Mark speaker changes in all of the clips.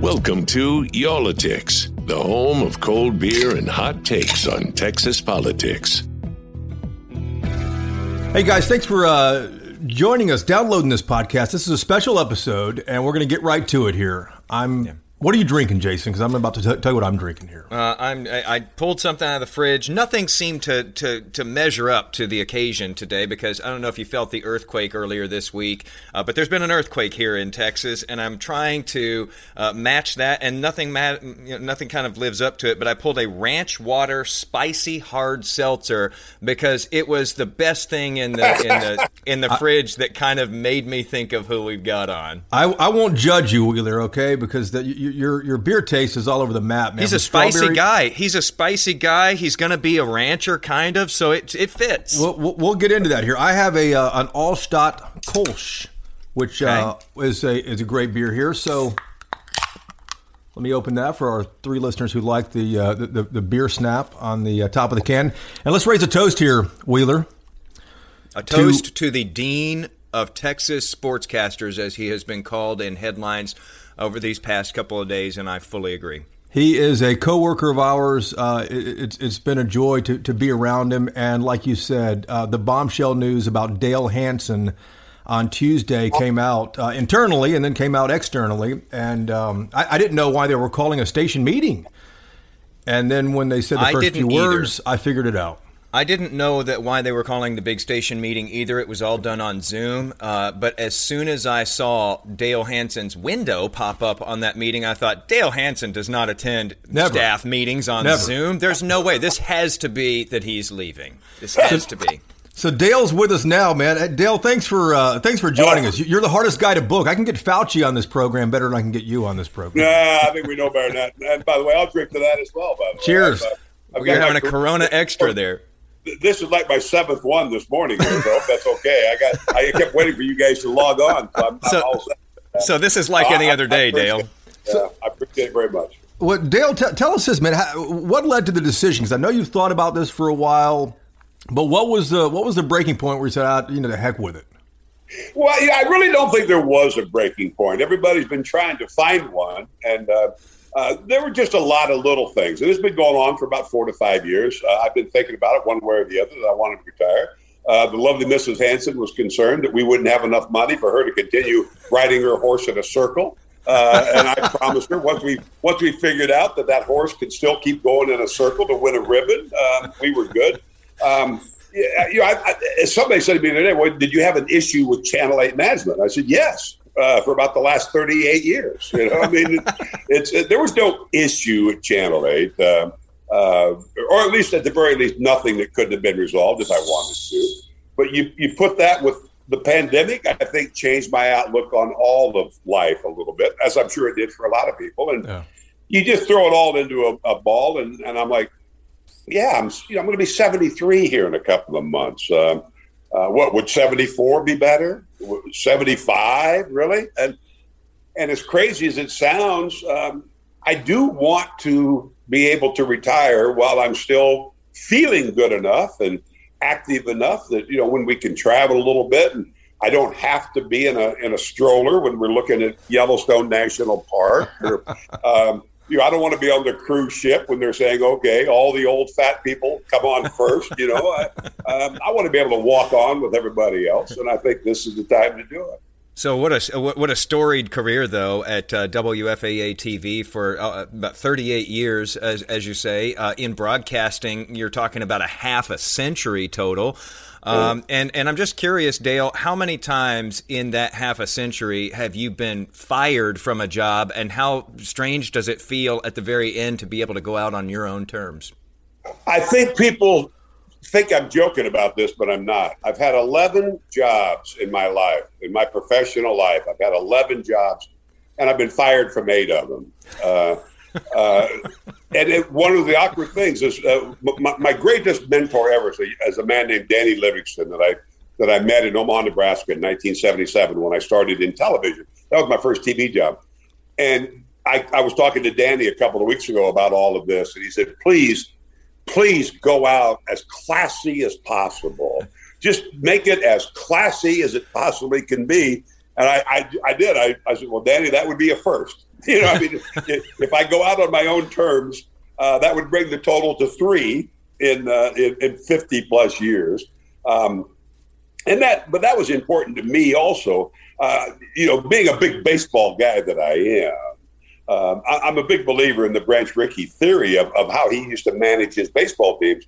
Speaker 1: Welcome to Y'all-itics, the home of cold beer and hot takes on Texas politics.
Speaker 2: Hey guys, thanks for uh, joining us, downloading this podcast. This is a special episode, and we're going to get right to it here. I'm. Yeah. What are you drinking, Jason? Because I'm about to t- tell you what I'm drinking here.
Speaker 3: Uh, I'm. I, I, pulled something out of the fridge. Nothing seemed to, to to measure up to the occasion today because I don't know if you felt the earthquake earlier this week, uh, but there's been an earthquake here in Texas, and I'm trying to uh, match that, and nothing ma- you know, nothing kind of lives up to it. But I pulled a Ranch Water spicy hard seltzer because it was the best thing in the in the in the fridge that kind of made me think of who we've got on.
Speaker 2: I, I won't judge you, Wheeler. Okay, because that you, your your beer taste is all over the map, man.
Speaker 3: He's a spicy guy. He's a spicy guy. He's going to be a rancher, kind of. So it it fits.
Speaker 2: We'll, we'll get into that here. I have a uh, an Altstadt Kolsch, which uh, is a is a great beer here. So let me open that for our three listeners who like the uh, the, the, the, beer snap on the uh, top of the can, and let's raise a toast here, Wheeler.
Speaker 3: A toast to, to the dean of Texas sportscasters, as he has been called in headlines over these past couple of days, and I fully agree.
Speaker 2: He is a coworker of ours. Uh, it, it's, it's been a joy to, to be around him. And like you said, uh, the bombshell news about Dale Hansen on Tuesday came out uh, internally and then came out externally. And um, I, I, didn't know why they were calling a station meeting. And then when they said the first few words, I figured it out.
Speaker 3: I didn't know that why they were calling the big station meeting either. It was all done on Zoom. Uh, but as soon as I saw Dale Hansen's window pop up on that meeting, I thought Dale Hansen does not attend
Speaker 2: Never.
Speaker 3: staff meetings on
Speaker 2: Never.
Speaker 3: Zoom. There's no way. This has to be that he's leaving. This has to be.
Speaker 2: So Dale's with us now, man. Uh, Dale, thanks for uh, thanks for joining us. You're the hardest guy to book. I can get Fauci on this program better than I can get you on this program.
Speaker 4: Nah, I think we know better than that. And by the way, I'll drink to that as well. By the
Speaker 2: Cheers.
Speaker 4: way.
Speaker 3: Cheers. We're having a Corona extra there
Speaker 4: this is like my seventh one this morning. So that's okay. I got. I kept waiting for you guys to log on. So, I'm,
Speaker 3: so, I'm so this is like uh, any other day, Dale.
Speaker 4: Yeah, I appreciate it very much.
Speaker 2: Well, Dale, t- tell us this, man. How, what led to the decision? Because I know you've thought about this for a while, but what was the what was the breaking point where you said, ah, you know, the heck with it?
Speaker 4: Well, yeah, I really don't think there was a breaking point. Everybody's been trying to find one, and uh, uh, there were just a lot of little things. And it's been going on for about four to five years. Uh, I've been thinking about it one way or the other that I wanted to retire. Uh, the lovely Mrs. Hansen was concerned that we wouldn't have enough money for her to continue riding her horse in a circle. Uh, and I promised her once we once we figured out that that horse could still keep going in a circle to win a ribbon, um, we were good. Um, yeah, you know, I, I, somebody said to me today, well, "Did you have an issue with Channel Eight management?" I said, "Yes." Uh, for about the last 38 years. You know, I mean, it, it's it, there was no issue at Channel 8, uh, uh, or at least at the very least, nothing that couldn't have been resolved if I wanted to. But you, you put that with the pandemic, I think changed my outlook on all of life a little bit, as I'm sure it did for a lot of people. And yeah. you just throw it all into a, a ball, and, and I'm like, yeah, I'm, you know, I'm going to be 73 here in a couple of months. Um, uh, what would 74 be better? 75 really? And and as crazy as it sounds, um, I do want to be able to retire while I'm still feeling good enough and active enough that you know when we can travel a little bit and I don't have to be in a in a stroller when we're looking at Yellowstone National Park or um, you know, I don't want to be on the cruise ship when they're saying, okay, all the old fat people come on first. You know, I, um, I want to be able to walk on with everybody else, and I think this is the time to do it.
Speaker 3: So what a what a storied career though at uh, WFAA TV for uh, about 38 years, as, as you say, uh, in broadcasting. You're talking about a half a century total. Um, and and I'm just curious, Dale, how many times in that half a century have you been fired from a job, and how strange does it feel at the very end to be able to go out on your own terms?
Speaker 4: I think people think I'm joking about this, but I'm not. I've had 11 jobs in my life, in my professional life. I've had 11 jobs, and I've been fired from eight of them. Uh, Uh, and it, one of the awkward things is uh, my, my, greatest mentor ever is a, is a, man named Danny Livingston that I that I met in Omaha, Nebraska in 1977 when I started in television. That was my first TV job, and I, I was talking to Danny a couple of weeks ago about all of this, and he said, "Please, please go out as classy as possible. Just make it as classy as it possibly can be." And I, I, I did. I, I said, "Well, Danny, that would be a first. You know, I mean, if, if, I go out on my own terms, uh, that would bring the total to three in uh, in, in, 50 plus years." Um, and that, but that was important to me also. Uh, you know, being a big baseball guy that I am, um, I, am a big believer in the Branch Rickey theory of, of how he used to manage his baseball teams.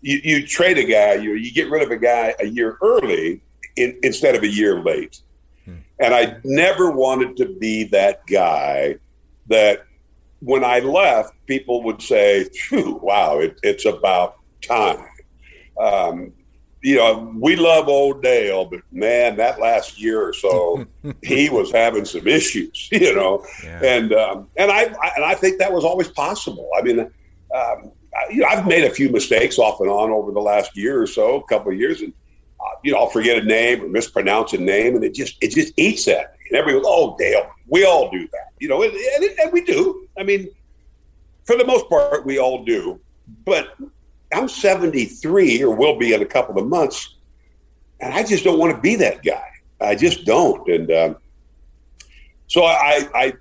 Speaker 4: You, you trade a guy, you, you get rid of a guy a year early in, instead of a year late. Hmm. And I never wanted to be that guy that when I left, people would say, wow, it, it's about time. Um, you know, we love old Dale, but man, that last year or so, he was having some issues, you know, yeah. and um, and I, I, and I think that was always possible. I mean, um, I, you know, I've made a few mistakes off and on over the last year or so, a couple of years, and uh, you know, I'll forget a name or mispronounce a name, and it just it just eats at me. And everyone, oh, Dale, we all do that, you know, and, and, and we do. I mean, for the most part, we all do, but I'm 73 or will be in a couple of months, and I just don't want to be that guy. I just don't. And um, so I, I,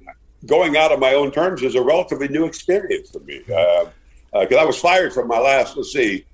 Speaker 4: going out on my own terms is a relatively new experience for me because uh, uh, I was fired from my last. Let's see,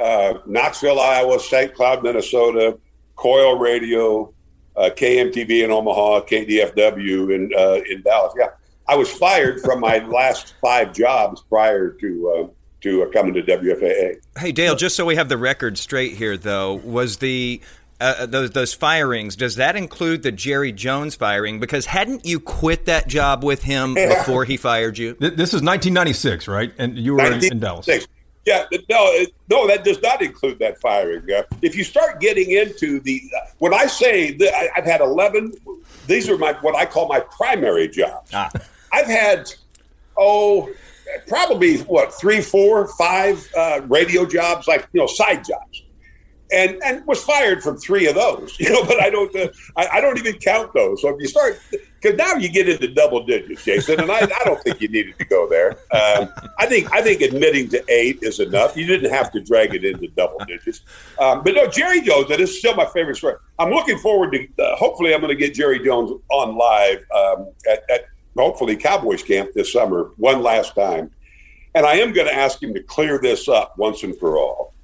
Speaker 4: uh, Knoxville, Iowa, St. Cloud, Minnesota, KOIL Radio, uh, KMTV in Omaha, KDFW in uh, in Dallas. Yeah, I was fired from my last five jobs prior to uh, to uh, coming to WFAA.
Speaker 3: Hey Dale, just so we have the record straight here, though, was the uh, uh, those those firings does that include the Jerry Jones firing? Because hadn't you quit that job with him before he fired you?
Speaker 2: This is 1996, right? And you were in, in Dallas.
Speaker 4: Yeah, no, no, that does not include that firing. Uh, if you start getting into the, uh, when I say that I, have had 11, these are my what I call my primary jobs. Ah. I've had, oh, probably what three, four, five uh, radio jobs, like you know, side jobs, and and was fired from three of those. You know, but I don't, uh, I, I, don't even count those. So if you start, because now you get into double digits, Jason, and I, I don't think you needed to go there. Um, I think I think admitting to eight is enough. You didn't have to drag it into double digits. Um, but no, Jerry Jones, that is still my favorite story. I'm looking forward to. Uh, hopefully, I'm going to get Jerry Jones on live um, at, at hopefully Cowboys camp this summer one last time. And I am going to ask him to clear this up once and for all.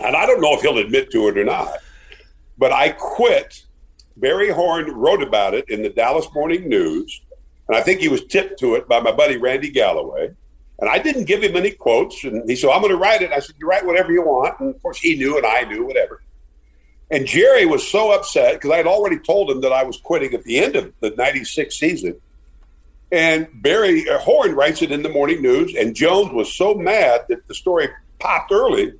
Speaker 4: And I don't know if he'll admit to it or not, but I quit. Barry Horn wrote about it in the Dallas Morning News. And I think he was tipped to it by my buddy Randy Galloway. And I didn't give him any quotes. And he said, I'm going to write it. I said, You write whatever you want. And of course, he knew and I knew, whatever. And Jerry was so upset because I had already told him that I was quitting at the end of the 96 season and Barry uh, Horn writes it in the morning news, and Jones was so mad that the story popped early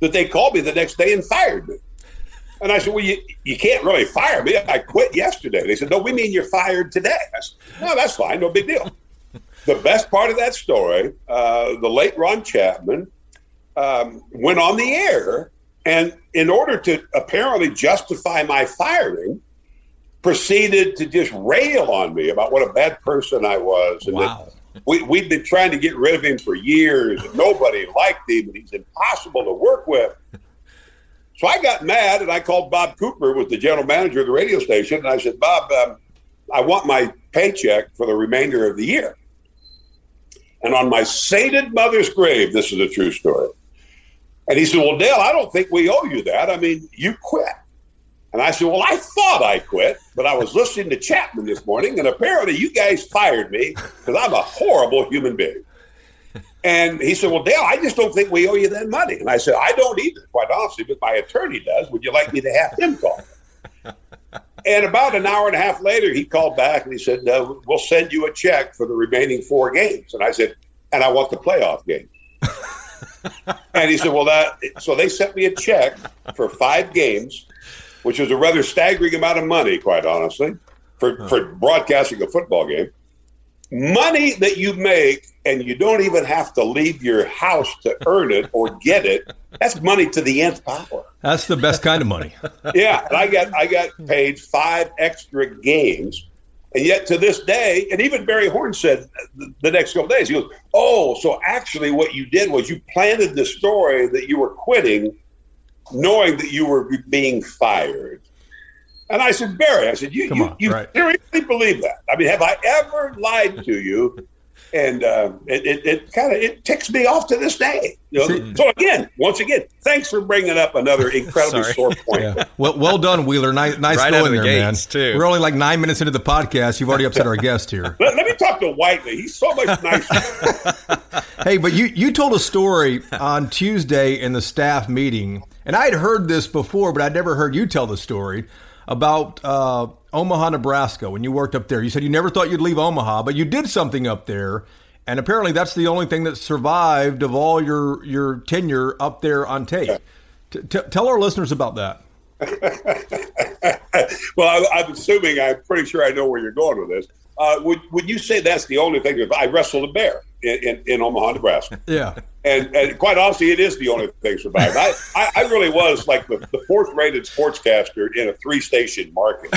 Speaker 4: that they called me the next day and fired me. And I said, Well, you, you can't really fire me. I quit yesterday. They said, No, we mean you're fired today. I said, No, that's fine. No big deal. the best part of that story, uh, the late Ron Chapman um, went on the air. And in order to apparently justify my firing, proceeded to just rail on me about what a bad person I was. And wow. that we, we'd been trying to get rid of him for years, and nobody liked him, and he's impossible to work with. So I got mad, and I called Bob Cooper, was the general manager of the radio station, and I said, Bob, um, I want my paycheck for the remainder of the year. And on my sainted mother's grave, this is a true story. And he said, Well, Dale, I don't think we owe you that. I mean, you quit. And I said, Well, I thought I quit, but I was listening to Chapman this morning, and apparently you guys fired me because I'm a horrible human being. And he said, Well, Dale, I just don't think we owe you that money. And I said, I don't either, quite honestly, but my attorney does. Would you like me to have him call? and about an hour and a half later, he called back and he said, uh, We'll send you a check for the remaining four games. And I said, And I want the playoff game. and he said, Well, that, so they sent me a check for five games which was a rather staggering amount of money, quite honestly, for, for broadcasting a football game. money that you make and you don't even have to leave your house to earn it or get it that's money to the nth power.
Speaker 2: That's the best kind of money.
Speaker 4: Yeah and i got i got paid five extra games and yet to this day and even barry horn said the next couple days he goes oh so actually what you did was you planted the story that you were quitting knowing that you were being fired and I said, Barry, I said, you, Come you, on, you right. seriously believe that? I mean, have I ever lied to you? And uh, it, it, it kind of it ticks me off to this day. You know? so again, once again, thanks for bringing up another incredibly sore point. Yeah.
Speaker 2: Well, well done, Wheeler. Nice, nice right going the there, man. Too. We're only like nine minutes into the podcast. You've already upset our guest here.
Speaker 4: Let, let me talk to Whiteley. He's so much nicer.
Speaker 2: hey, but you you told a story on Tuesday in the staff meeting, and I had heard this before, but I'd never heard you tell the story about uh, Omaha, Nebraska, when you worked up there. You said you never thought you'd leave Omaha, but you did something up there. And apparently, that's the only thing that survived of all your, your tenure up there on tape. T- t- tell our listeners about that.
Speaker 4: well, I, am assuming, I'm pretty sure I know where you're going with this. Uh, would, would you say that's the only thing? I wrestled a bear in, in, in Omaha, Nebraska.
Speaker 2: Yeah.
Speaker 4: And, and quite honestly, it is the only thing survived. I, I, I really was like the, the fourth rated sportscaster in a three station market.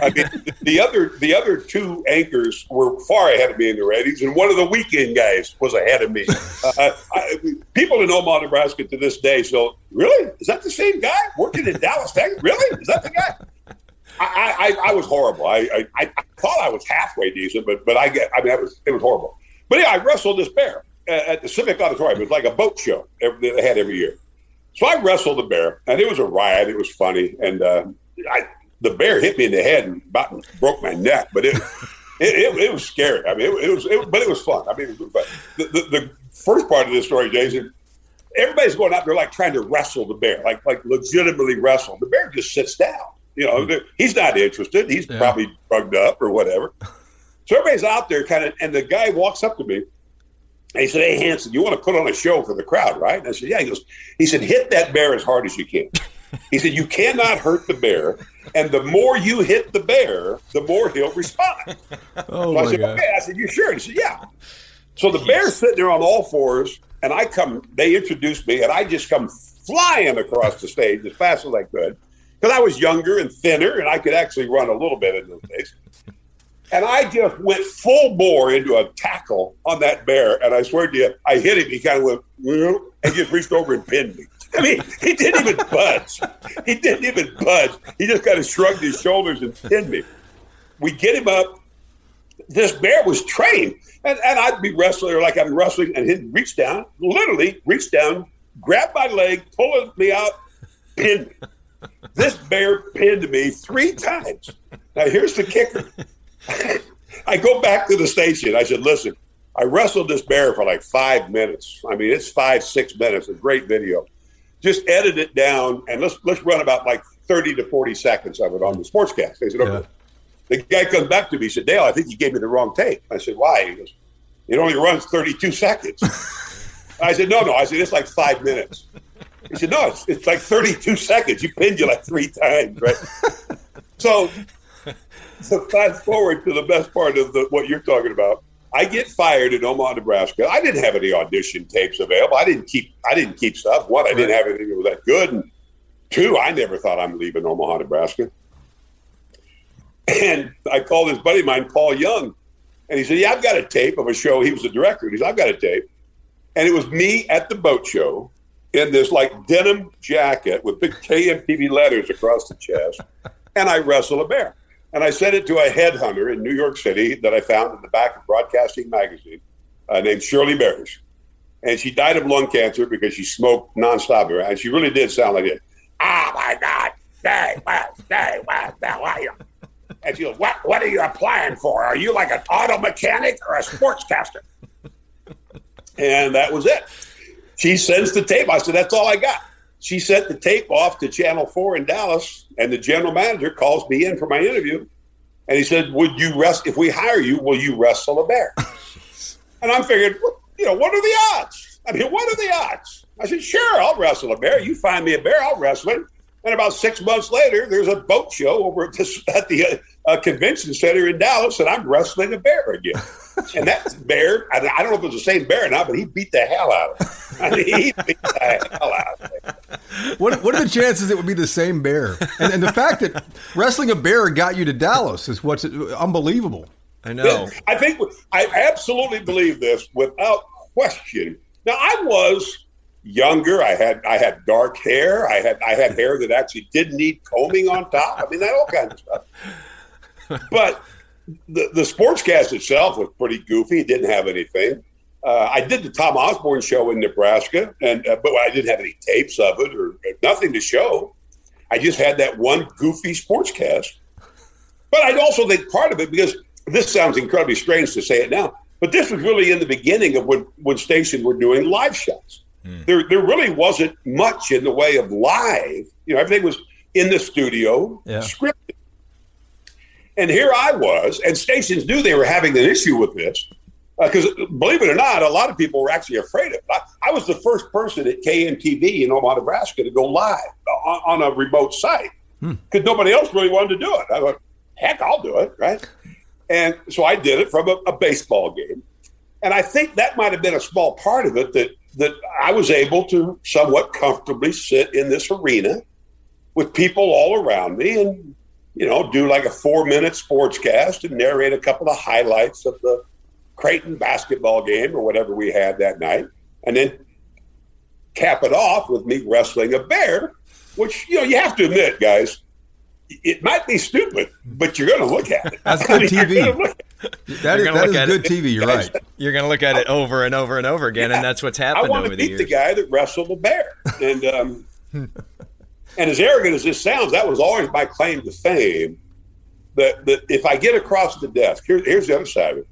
Speaker 4: I mean, the other the other two anchors were far ahead of me in the ratings, and one of the weekend guys was ahead of me. Uh, I, people in Omaha, Nebraska to this day so really is that the same guy working in Dallas? Really is that the guy? I, I, I was horrible. I, I, I thought I was halfway decent, but but I get I mean was, it was horrible. But yeah, I wrestled this bear at the Civic Auditorium. It was like a boat show every, they had every year. So I wrestled the bear, and it was a riot. It was funny, and uh, I, the bear hit me in the head and about broke my neck. But it it, it, it, was scary. I mean, it, it was, but it was fun. I mean. The, the, the first part of this story, Jason, everybody's going out there like trying to wrestle the bear, like like legitimately wrestle. The bear just sits down. You know, he's not interested. He's yeah. probably drugged up or whatever. So everybody's out there kind of, and the guy walks up to me and he said, Hey, Hansen, you want to put on a show for the crowd, right? And I said, Yeah. He goes, He said, Hit that bear as hard as you can. He said, You cannot hurt the bear. And the more you hit the bear, the more he'll respond. Oh so I said, God. Okay. I said, You sure? He said, Yeah. So the bear's sitting there on all fours, and I come, they introduced me, and I just come flying across the stage as fast as I could because I was younger and thinner, and I could actually run a little bit in those days. And I just went full bore into a tackle on that bear. And I swear to you, I hit him. He kind of went, and just reached over and pinned me. I mean, he didn't even budge. He didn't even budge. He just kind of shrugged his shoulders and pinned me. We get him up. This bear was trained. And, and I'd be wrestling or like I'm wrestling, and he'd reach down, literally reach down, grab my leg, pull me out, pin me. This bear pinned me three times. Now, here's the kicker I go back to the station. I said, listen, I wrestled this bear for like five minutes. I mean, it's five, six minutes. A great video. Just edit it down and let's let's run about like 30 to 40 seconds of it on the sportscast. They said, okay. Yeah. The guy comes back to me. He said, Dale, I think you gave me the wrong tape. I said, why? He goes, it only runs 32 seconds. I said, no, no. I said, it's like five minutes. He said, no, it's, it's like 32 seconds. You pinned you like three times, right? so so fast forward to the best part of the, what you're talking about. I get fired in Omaha, Nebraska. I didn't have any audition tapes available. I didn't keep I didn't keep stuff. One, I didn't have anything that was that good. And two, I never thought I'm leaving Omaha, Nebraska. And I called this buddy of mine, Paul Young, and he said, Yeah, I've got a tape of a show. He was the director. He said, I've got a tape. And it was me at the boat show in this like denim jacket with big KMTV letters across the chest. And I wrestle a bear. And I sent it to a headhunter in New York City that I found in the back of Broadcasting Magazine uh, named Shirley Barish. And she died of lung cancer because she smoked nonstop. And she really did sound like it. Oh my God. Hey, well, hey, well, how are you? And she goes, what, what are you applying for? Are you like an auto mechanic or a sportscaster? and that was it. She sends the tape. I said, that's all I got. She sent the tape off to Channel 4 in Dallas, and the general manager calls me in for my interview. And he said, Would you rest if we hire you, will you wrestle a bear? and I'm figuring, you know, what are the odds? I mean, what are the odds? I said, Sure, I'll wrestle a bear. You find me a bear, I'll wrestle it. And about six months later, there's a boat show over at, this, at the a convention center in Dallas, and I'm wrestling a bear again. and that bear, I, I, don't know if it was the same bear or not, but he beat the hell out of me. I mean, he beat the hell out of me.
Speaker 2: What, what are the chances it would be the same bear? And, and the fact that wrestling a bear got you to Dallas is what's unbelievable.
Speaker 3: I know.
Speaker 4: I think I absolutely believe this without question. Now, I was younger. I had I had dark hair. I had I had hair that actually didn't need combing on top. I mean, that all kinds of stuff. But the the sportscast itself was pretty goofy. It didn't have anything. Uh, I did the Tom Osborne show in Nebraska, and uh, but I didn't have any tapes of it or, or nothing to show. I just had that one goofy sportscast. But I'd also think part of it because this sounds incredibly strange to say it now, but this was really in the beginning of when when stations were doing live shows. Mm. There, there really wasn't much in the way of live. You know, everything was in the studio, yeah. scripted. And here I was, and stations knew they were having an issue with this because, uh, believe it or not, a lot of people were actually afraid of it. I, I was the first person at KMTV in Omaha, Nebraska, to go live on, on a remote site because hmm. nobody else really wanted to do it. I thought, heck, I'll do it, right? And so I did it from a, a baseball game. And I think that might have been a small part of it that that I was able to somewhat comfortably sit in this arena with people all around me and you know do like a four minute sports cast and narrate a couple of highlights of the Creighton basketball game or whatever we had that night and then cap it off with me wrestling a bear which you know you have to admit guys it might be stupid, but you're going to look at it.
Speaker 2: That's good TV. That is, that is good it. TV. You're right.
Speaker 3: You're going to look at it over and over and over again, yeah. and that's what's happened over the years.
Speaker 4: the guy that wrestled a bear, and um, and as arrogant as this sounds, that was always my claim to fame. That that if I get across the desk, here, here's the other side of it.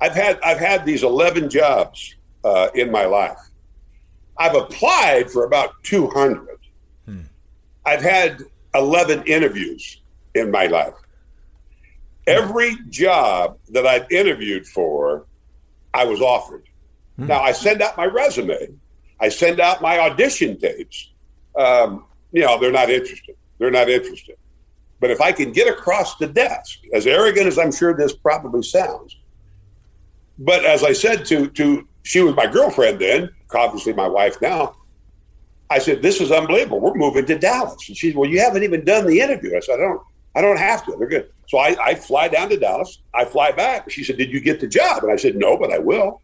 Speaker 4: I've had I've had these 11 jobs uh, in my life. I've applied for about 200. Hmm. I've had 11 interviews in my life. Every job that I've interviewed for, I was offered. Hmm. Now, I send out my resume, I send out my audition tapes. Um, you know, they're not interested. They're not interested. But if I can get across the desk, as arrogant as I'm sure this probably sounds, but as I said to to she was my girlfriend then, obviously my wife now. I said, "This is unbelievable. We're moving to Dallas." And she said, "Well, you haven't even done the interview." I said, "I don't. I don't have to. They're good." So I, I fly down to Dallas. I fly back. She said, "Did you get the job?" And I said, "No, but I will."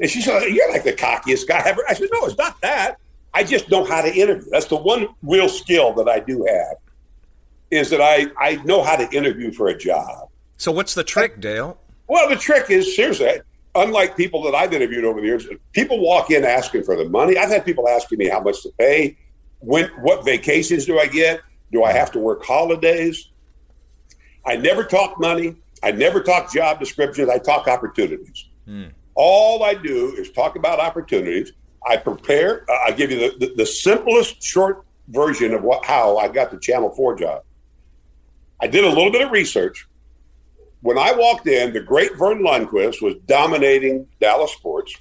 Speaker 4: And she said, "You're like the cockiest guy ever." I said, "No, it's not that. I just know how to interview. That's the one real skill that I do have, is that I I know how to interview for a job."
Speaker 3: So what's the trick, Dale?
Speaker 4: Well, the trick is seriously unlike people that I've interviewed over the years, people walk in asking for the money. I've had people asking me how much to pay, when, what vacations do I get? Do I have to work holidays? I never talk money. I never talk job descriptions. I talk opportunities. Hmm. All I do is talk about opportunities. I prepare. I give you the, the, the simplest short version of what how I got the Channel 4 job. I did a little bit of research when I walked in, the great Verne Lundquist was dominating Dallas sports.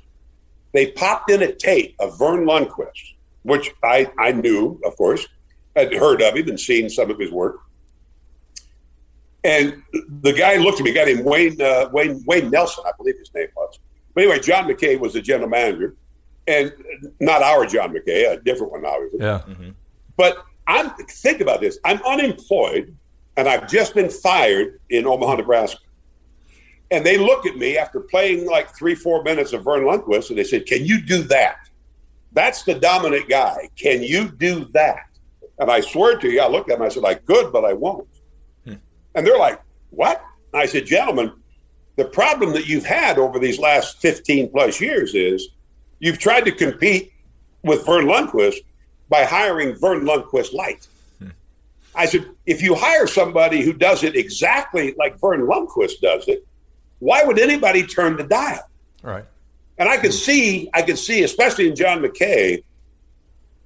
Speaker 4: They popped in a tape of Verne Lundquist, which I, I knew, of course, had heard of him and seen some of his work. And the guy looked at me, a guy named Wayne, uh, Wayne, Wayne Nelson, I believe his name was. But anyway, John McKay was the general manager, and not our John McKay, a different one, obviously.
Speaker 2: Yeah. Mm-hmm.
Speaker 4: But I'm think about this. I'm unemployed and I've just been fired in Omaha, Nebraska. And they look at me after playing like three, four minutes of Verne Lundquist, and they said, "Can you do that? That's the dominant guy. Can you do that?" And I swear to you, I looked at them. I said, "I could, but I won't." Hmm. And they're like, "What?" And I said, "Gentlemen, the problem that you've had over these last 15 plus years is you've tried to compete with Verne Lundquist by hiring Verne Lundquist light." Hmm. I said, if you hire somebody who does it exactly like Verne Lundquist does it, why would anybody turn the dial?
Speaker 2: Right.
Speaker 4: And I could hmm. see, I could see, especially in John McKay,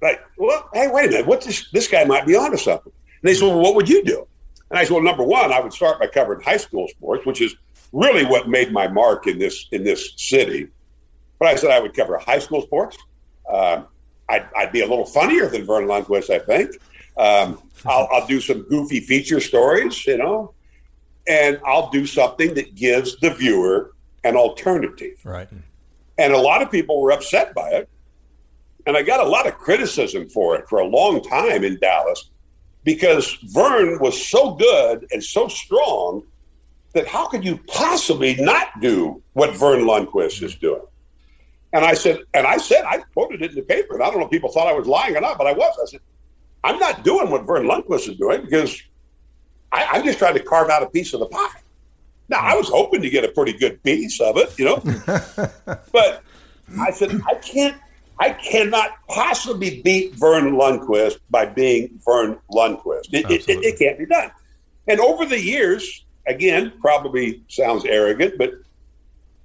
Speaker 4: like, well, hey, wait a minute, what this this guy might be onto something. And they said, well, what would you do? And I said, well, number one, I would start by covering high school sports, which is really what made my mark in this in this city. But I said I would cover high school sports. Uh, I'd, I'd, be a little funnier than Verne Lundquist, I think. Um, I'll, I'll do some goofy feature stories, you know. and I'll do something that gives the viewer an alternative.
Speaker 2: Right.
Speaker 4: And a lot of people were upset by it. And I got a lot of criticism for it for a long time in Dallas because Verne was so good and so strong that how could you possibly not do what Verne Lundquist is doing? And I said, and I said, I quoted it in the paper, and I don't know if people thought I was lying or not, but I was. I said, I'm not doing what Verne Lundquist is doing because I, I'm just trying to carve out a piece of the pie. Now, I was hoping to get a pretty good piece of it, you know, but I said, I can't, I cannot possibly beat Verne Lundquist by being Verne Lundquist. It, it, it, it can't be done. And over the years, again, probably sounds arrogant, but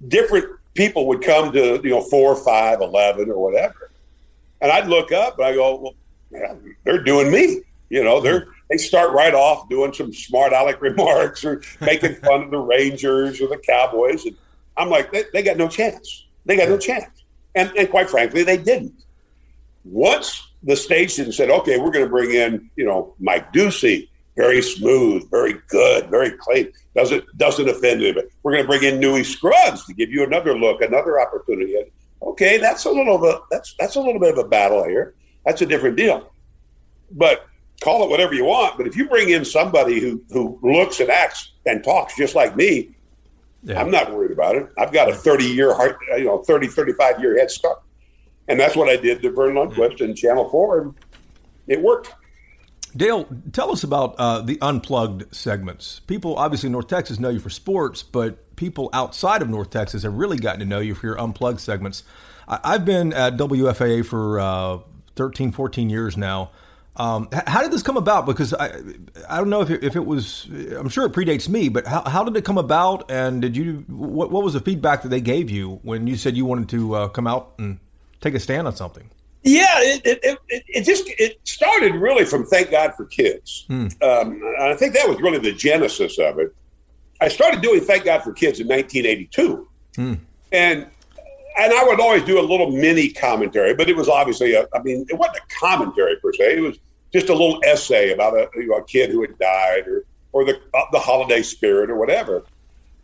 Speaker 4: different people would come to, you know, four, five, eleven, or whatever. And I'd look up and I go, well, man, they're doing me. You know, they're, they start right off doing some smart aleck remarks or making fun of the Rangers or the Cowboys. And I'm like, they, they got no chance. They got no chance. And, and quite frankly, they didn't. Once the station said, okay, we're going to bring in, you know, Mike Ducey, very smooth, very good, very clean, doesn't doesn't offend anybody. We're going to bring in Newy Scruggs to give you another look, another opportunity. Okay, that's a little bit that's that's a little bit of a battle here. That's a different deal. But call it whatever you want. But if you bring in somebody who who looks and acts and talks just like me, yeah. I'm not worried about it. I've got a 30 year heart, you know, 30, 35 year head start. And that's what I did to Verne Lundquist in Channel 4, and it worked.
Speaker 2: Dale, tell us about uh, the unplugged segments. People, obviously, North Texas know you for sports, but people outside of North Texas have really gotten to know you for your unplugged segments. I- have been at WFAA for uh, 13, 14 years now. Um, how did this come about? Because I, I don't know if it, if it was, I'm sure it predates me, but how, how did it come about? And did you, what, what was the feedback that they gave you when you said you wanted to uh, come out and take a stand on something?
Speaker 4: Yeah, it, it, it, it, just it started really from Thank God for Kids. Hmm. Um, I think that was really the genesis of it. I started doing Thank God for Kids in 1982, hmm. and and I would always do a little mini commentary, but it was obviously a, I mean, it wasn't a commentary per se. It was just a little essay about a, you know, a kid who had died or or the uh, the holiday spirit or whatever.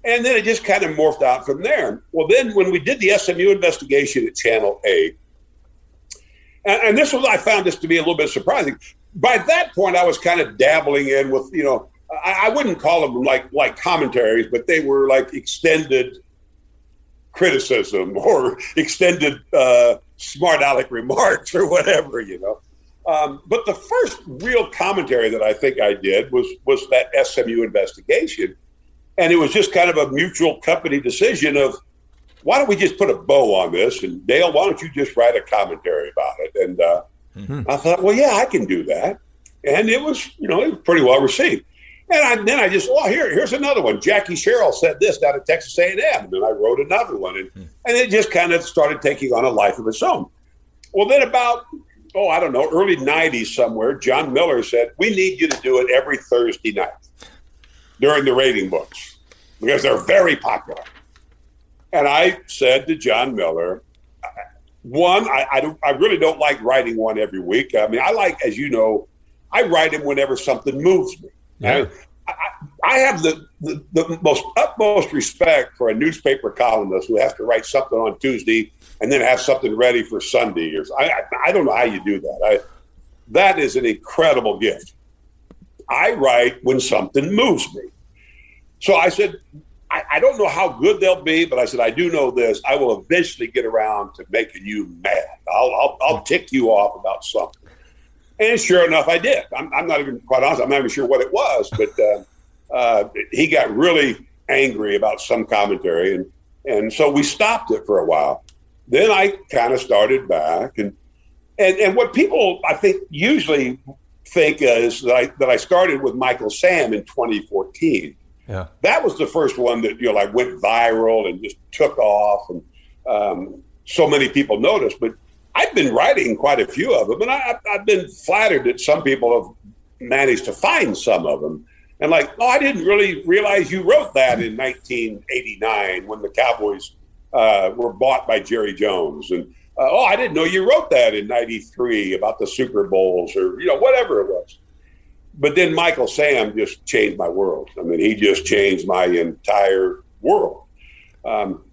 Speaker 4: And then it just kind of morphed out from there. Well, then when we did the SMU investigation at Channel 8, and, and this was I found this to be a little bit surprising. By that point, I was kind of dabbling in with you know I, I wouldn't call them like like commentaries, but they were like extended criticism or extended uh, smart aleck remarks or whatever, you know. Um, but the first real commentary that I think I did was was that SMU investigation, and it was just kind of a mutual company decision of why don't we just put a bow on this? And Dale, why don't you just write a commentary about it? And uh, mm-hmm. I thought, well, yeah, I can do that. And it was, you know, it was pretty well received. And I, then I just, well, here, here's another one. Jackie Sherrill said this down at Texas A&M, and then I wrote another one, and, hmm. and it just kind of started taking on a life of its own. Well, then about, oh, I don't know, early '90s somewhere, John Miller said, "We need you to do it every Thursday night during the rating books because they're very popular." And I said to John Miller, one, I, I, I really don't like writing one every week. I mean, I like, as you know, I write them whenever something moves me. Yeah. I, I, have the, the, the, most utmost respect for a newspaper columnist who has to write something on Tuesday and then have something ready for Sunday. Or I, I, I don't know how you do that. I, that is an incredible gift. I write when something moves me. So I said, I, I, don't know how good they'll be, but I said, I do know this. I will eventually get around to making you mad. I'll, I'll, I'll tick you off about something. And sure enough, I did. I'm, I'm, not even quite honest. I'm not even sure what it was, but uh, uh, he got really angry about some commentary, and and so we stopped it for a while. Then I kind of started back, and and and what people I think usually think is that I that I started with Michael Sam in 2014. Yeah, that was the first one that you know like went viral and just took off, and um, so many people noticed. But I've been writing quite a few of them, and I, have been flattered that some people have managed to find some of them. And like, oh, I didn't really realize you wrote that in 1989 when the Cowboys uh, were bought by Jerry Jones. And uh, oh, I didn't know you wrote that in '93 about the Super Bowls or you know whatever it was. But then Michael Sam just changed my world. I mean, he just changed my entire world. Um,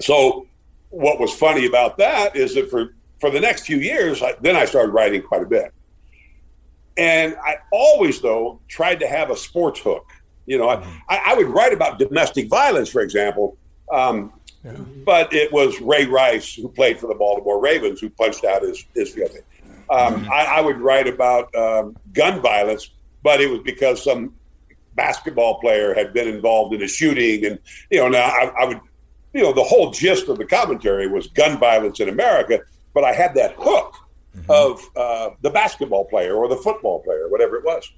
Speaker 4: so, what was funny about that is that for for the next few years, I, then I started writing quite a bit, and I always though tried to have a sports hook. You know, mm-hmm. I, I, would write about domestic violence, for example. Um, yeah. But it was Ray Rice, who played for the Baltimore Ravens, who punched out his, his fiance. Um. I, I, would write about um, gun violence, but it was because some basketball player had been involved in a shooting. And, you know, now I, I would, you know, the whole gist of the commentary was gun violence in America, but I had that hook mm-hmm. of uh, the basketball player or the football player, whatever it was.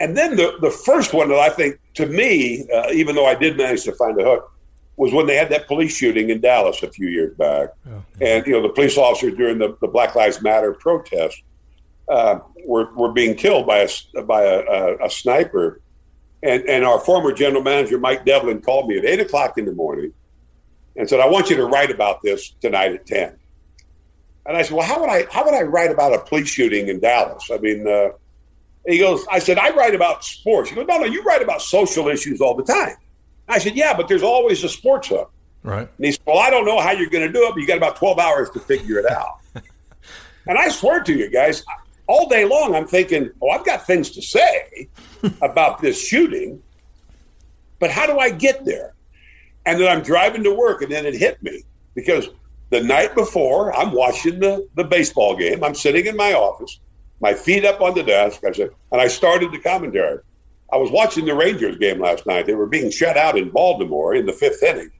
Speaker 4: And then the, the first one that I think, to me, uh, even though I did manage to find a hook, was when they had that police shooting in Dallas a few years back. Oh, and, you know, the police officers during the, the Black Lives Matter protest uh, were, were being killed by a, by a, a, a, sniper. And, and our former general manager, Mike Devlin, called me at 8 o'clock in the morning and said, I want you to write about this tonight at 10. And I said, well, how would I, how would I write about a police shooting in Dallas? I mean, uh, he goes, I said, I write about sports. He goes, no, no, you write about social issues all the time. I said, yeah, but there's always a sports hook.
Speaker 2: Right.
Speaker 4: And he said, well, I don't know how you're going to do it, but you got about 12 hours to figure it out. and I swear to you guys, all day long, I'm thinking, oh, I've got things to say about this shooting, but how do I get there? And then I'm driving to work, and then it hit me because the night before, I'm watching the, the baseball game. I'm sitting in my office, my feet up on the desk. I said, and I started the commentary. I was watching the Rangers game last night. They were being shut out in Baltimore in the fifth inning.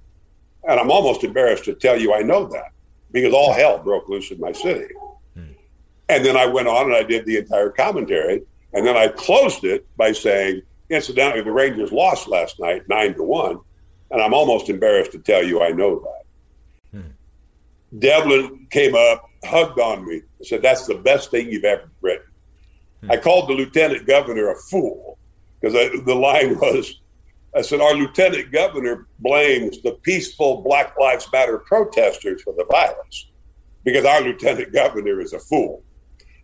Speaker 4: And I'm almost embarrassed to tell you I know that because all hell broke loose in my city. Hmm. And then I went on and I did the entire commentary. And then I closed it by saying, incidentally, the Rangers lost last night, nine to one. And I'm almost embarrassed to tell you I know that. Hmm. Devlin came up, hugged on me, and said, That's the best thing you've ever written. Hmm. I called the lieutenant governor a fool because the line was, I said, our lieutenant governor blames the peaceful Black Lives Matter protesters for the violence because our lieutenant governor is a fool,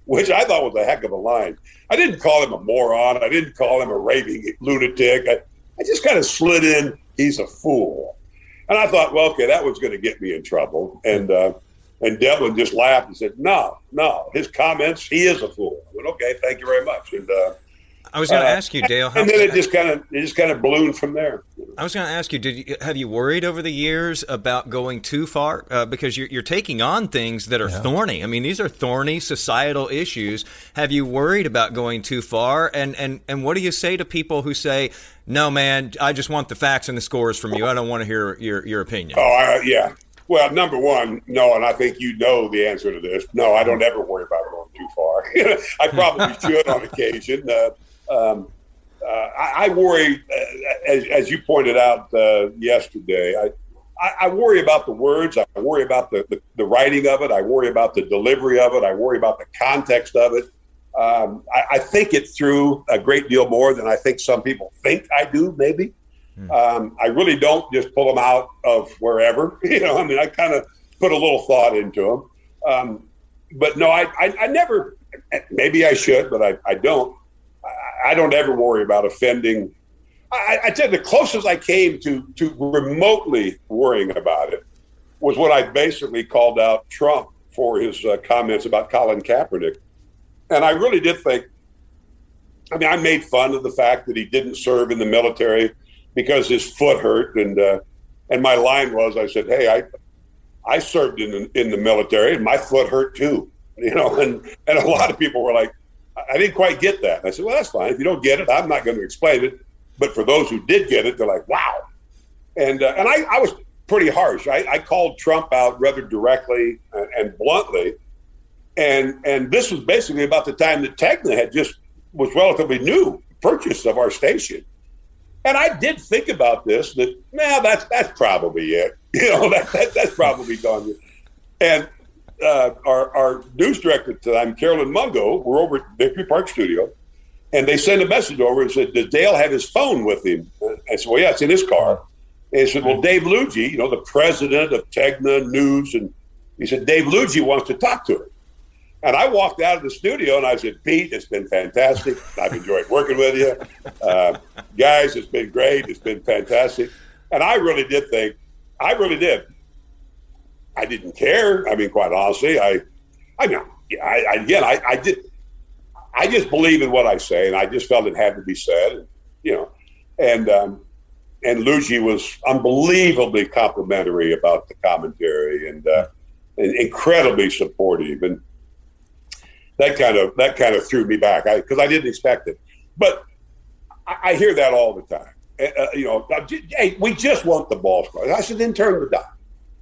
Speaker 4: which I thought was a heck of a line. I didn't call him a moron. I didn't call him a raving lunatic. I, I just kind of slid in, he's a fool. And I thought, well, okay, that was going to get me in trouble. And, uh, and Devlin just laughed and said, no, no, his comments, he is a fool. I went, okay, thank you very much. And, uh,
Speaker 3: I was going to uh, ask you, Dale.
Speaker 4: How, and then it just kind of it just kind of ballooned from there.
Speaker 3: I was going to ask you, did you, have you worried over the years about going too far? Uh, because you're, you're, taking on things that are yeah. thorny. I mean, these are thorny societal issues. Have you worried about going too far? And and and what do you say to people who say, "No, man, I just want the facts and the scores from you. I don't want to hear your your opinion."
Speaker 4: Oh, yeah. Well, number one, no, and I think you know the answer to this. No, I don't ever worry about going too far. I probably should on occasion. Uh, um, uh, I, I, worry, uh, as, as, you pointed out uh, yesterday, I, I, I, worry about the words. I worry about the, the, the, writing of it. I worry about the delivery of it. I worry about the context of it. Um, I, I, think it through a great deal more than I think some people think I do, maybe. Hmm. Um, I really don't just pull them out of wherever. You know, I mean, I kind of put a little thought into them. Um, but no, I, I, I, never, maybe I should, but I, I don't. I don't ever worry about offending. I, I you, the closest I came to to remotely worrying about it was when I basically called out Trump for his uh, comments about Colin Kaepernick, and I really did think. I mean, I made fun of the fact that he didn't serve in the military because his foot hurt, and uh, and my line was, I said, "Hey, I I served in the, in the military, and my foot hurt too." You know, and and a lot of people were like, I didn't quite get that. And I said, well, that's fine. If you don't get it, I'm not going to explain it. But for those who did get it, they're like, wow. And uh, and I, I was pretty harsh. I, I called Trump out rather directly and, and, bluntly. And and this was basically about the time that Tegna had just was relatively new purchase of our station. And I did think about this that, now that's that's probably it. You know, that, that that's probably gone. And uh, our, our news director at the Carolyn Mungo, we're over at Victory Park Studio, and they sent a message over and said, Does Dale have his phone with him? I said, Well, yeah, it's in his car. And he said, Well, Dave Lougee, you know, the president of Tegna News, and he said, Dave Lougee wants to talk to her. And I walked out of the studio and I said, Pete, it's been fantastic. I've enjoyed working with you. Uh, guys, it's been great. It's been fantastic. And I really did think, I really did. I didn't care. I mean, quite honestly, I, I know, I, I, again, I, I did, I just believe in what I say, and I just felt it had to be said, and, you know, and um, and Luigi was unbelievably complimentary about the commentary and, uh, and incredibly supportive, and that kind of that kind of threw me back because I, I, didn't expect it. But I, I hear that all the time. Uh, uh you know, hey, we just want the ball squad. I said, then turn the dial.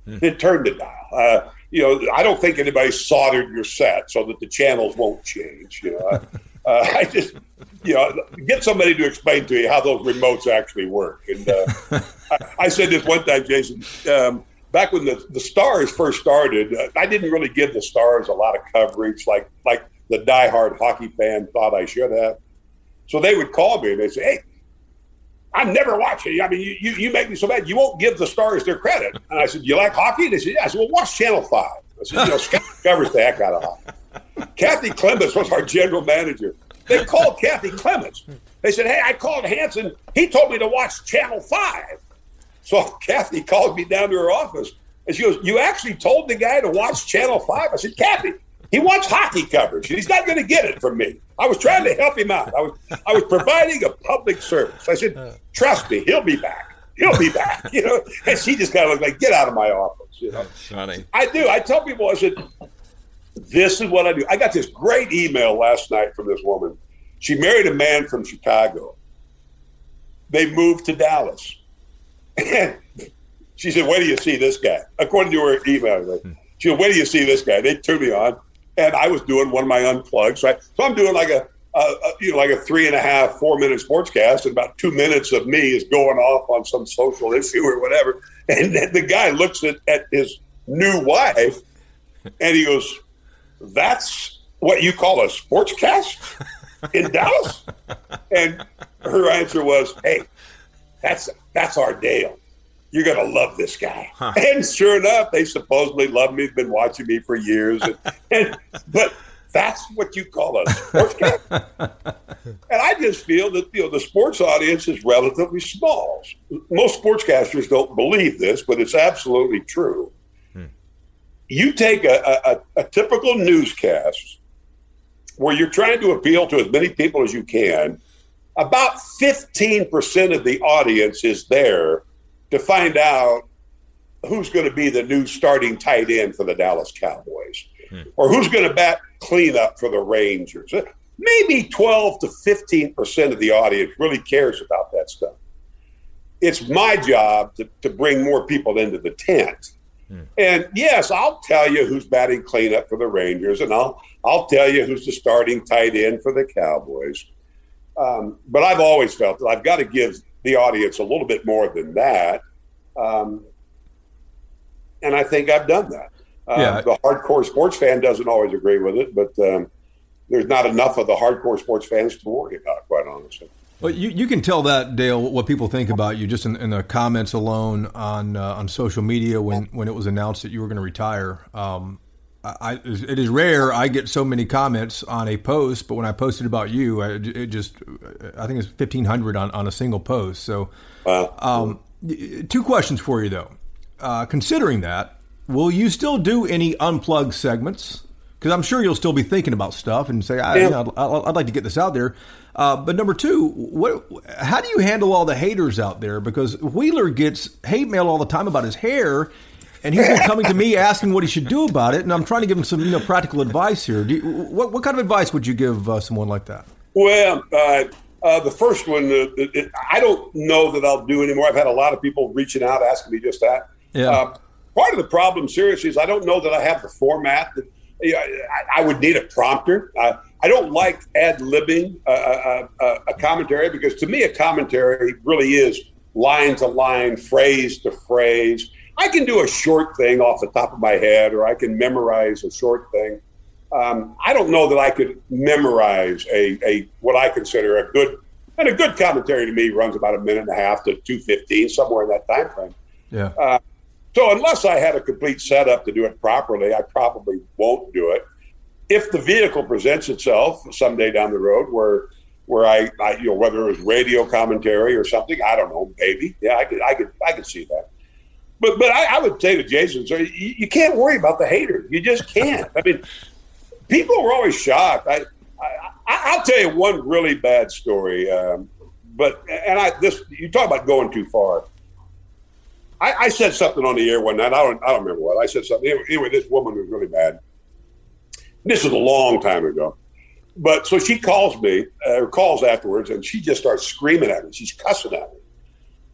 Speaker 4: Hmm. Then turn the dial. Uh, you know, I don't think anybody soldered your set so that the channels won't change. You know, uh, I just, you know, get somebody to explain to you how those remotes actually work. And uh, I, I, said this one time, Jason. Um, back when the, the stars first started, uh, I didn't really give the stars a lot of coverage, like like the diehard hockey fan thought I should have. So they would call me and they say, "Hey, I'm never watching. You. I mean, you, you, you make me so mad. You won't give the stars their credit." And I said, "You like hockey?" And they said, "Yeah." I said, "Well, watch Channel 5. I said, "You know, Scott covers the heck out of hockey." Kathy Clements was our general manager. They called Kathy Clements. They said, "Hey, I called Hansen. He told me to watch Channel 5. So Kathy called me down to her office and she goes, You actually told the guy to watch Channel 5? I said, Kathy, he wants hockey coverage. He's not going to get it from me. I was trying to help him out. I was, I was providing a public service. I said, uh. Trust me, he'll be back. He'll be back. You know, and she just kind of looked like, Get out of my office. You know,
Speaker 3: funny.
Speaker 4: I do. I tell people, I said, This is what I do. I got this great email last night from this woman. She married a man from Chicago. They moved to Dallas. And she said, Where do you see this guy? According to her email, she said, Where do you see this guy? They turned me on. And I was doing one of my unplugs. I, so I'm doing like a, a, a, you know, like a three and a half, four minute sportscast, and about two minutes of me is going off on some social issue or whatever. And then the guy looks at, at his new wife and he goes, That's what you call a sportscast in Dallas? And her answer was, Hey, that's that's our Dale. You're going to love this guy. Huh. And sure enough, they supposedly love me, They've been watching me for years. And, and but that's what you call a sportscast. and I just feel that you know the sports audience is relatively small. Most sportscasters don't believe this, but it's absolutely true. Hmm. You take a, a, a typical newscast where you're trying to appeal to as many people as you can about 15% of the audience is there to find out who's going to be the new starting tight end for the Dallas Cowboys hmm. or who's going to bat cleanup for the Rangers. Maybe 12 to 15% of the audience really cares about that stuff. It's my job to, to bring more people into the tent. Hmm. And yes, I'll tell you who's batting cleanup for the Rangers, and I'll I'll tell you who's the starting tight end for the Cowboys. Um, but I've always felt that I've got to give the audience a little bit more than that. Um, and I think I've done that. Uh, yeah. The hardcore sports fan doesn't always agree with it, but um, there's not enough of the hardcore sports fans to worry about, quite honestly.
Speaker 2: Well, you, you can tell that Dale what people think about you just in, in the comments alone on uh, on social media when, when it was announced that you were going to retire. Um, I, it is rare I get so many comments on a post, but when I posted about you, I, it just I think it's fifteen hundred on, on a single post. So, um, two questions for you though. Uh, considering that, will you still do any unplugged segments? Because I'm sure you'll still be thinking about stuff and say, I, would I'd like to get this out there. Uh, but number two, what? How do you handle all the haters out there? Because Wheeler gets hate mail all the time about his hair and he's been coming to me asking what he should do about it, and I'm trying to give him some you know practical advice here. You, what what kind of advice would you give uh, someone like that?
Speaker 4: Well, uh, uh, the first one, uh, it, I don't know that I'll do anymore. I've had a lot of people reaching out asking me just that. Yeah. Uh, part of the problem, seriously, is I don't know that I have the format that you know, I, I, would need a prompter. I don't like ad libbing a, a, a commentary because to me, a commentary really is line to line, phrase to phrase I can do a short thing off the top of my head, or I can memorize a short thing. Um, I don't know that I could memorize a, a what I consider a good and a good commentary to me runs about a minute and a half to two fifteen somewhere in that time frame.
Speaker 2: Yeah. Uh,
Speaker 4: so unless I had a complete setup to do it properly, I probably won't do it. if the vehicle presents itself someday down the road where where I, I, you know whether it was radio commentary or something I don't know maybe yeah I could I could I could see that but but I, I would say to Jason so you, you, can't worry about the haters you just can't I mean people were always shocked I, I will tell you one really bad story um, but and I this you talk about going too far I, I, said something on the air one night I don't I don't remember what I said something anyway, anyway this woman was really bad. this is a long time ago. But so she calls me, uh, or calls afterwards, and she just starts screaming at me. She's cussing at me.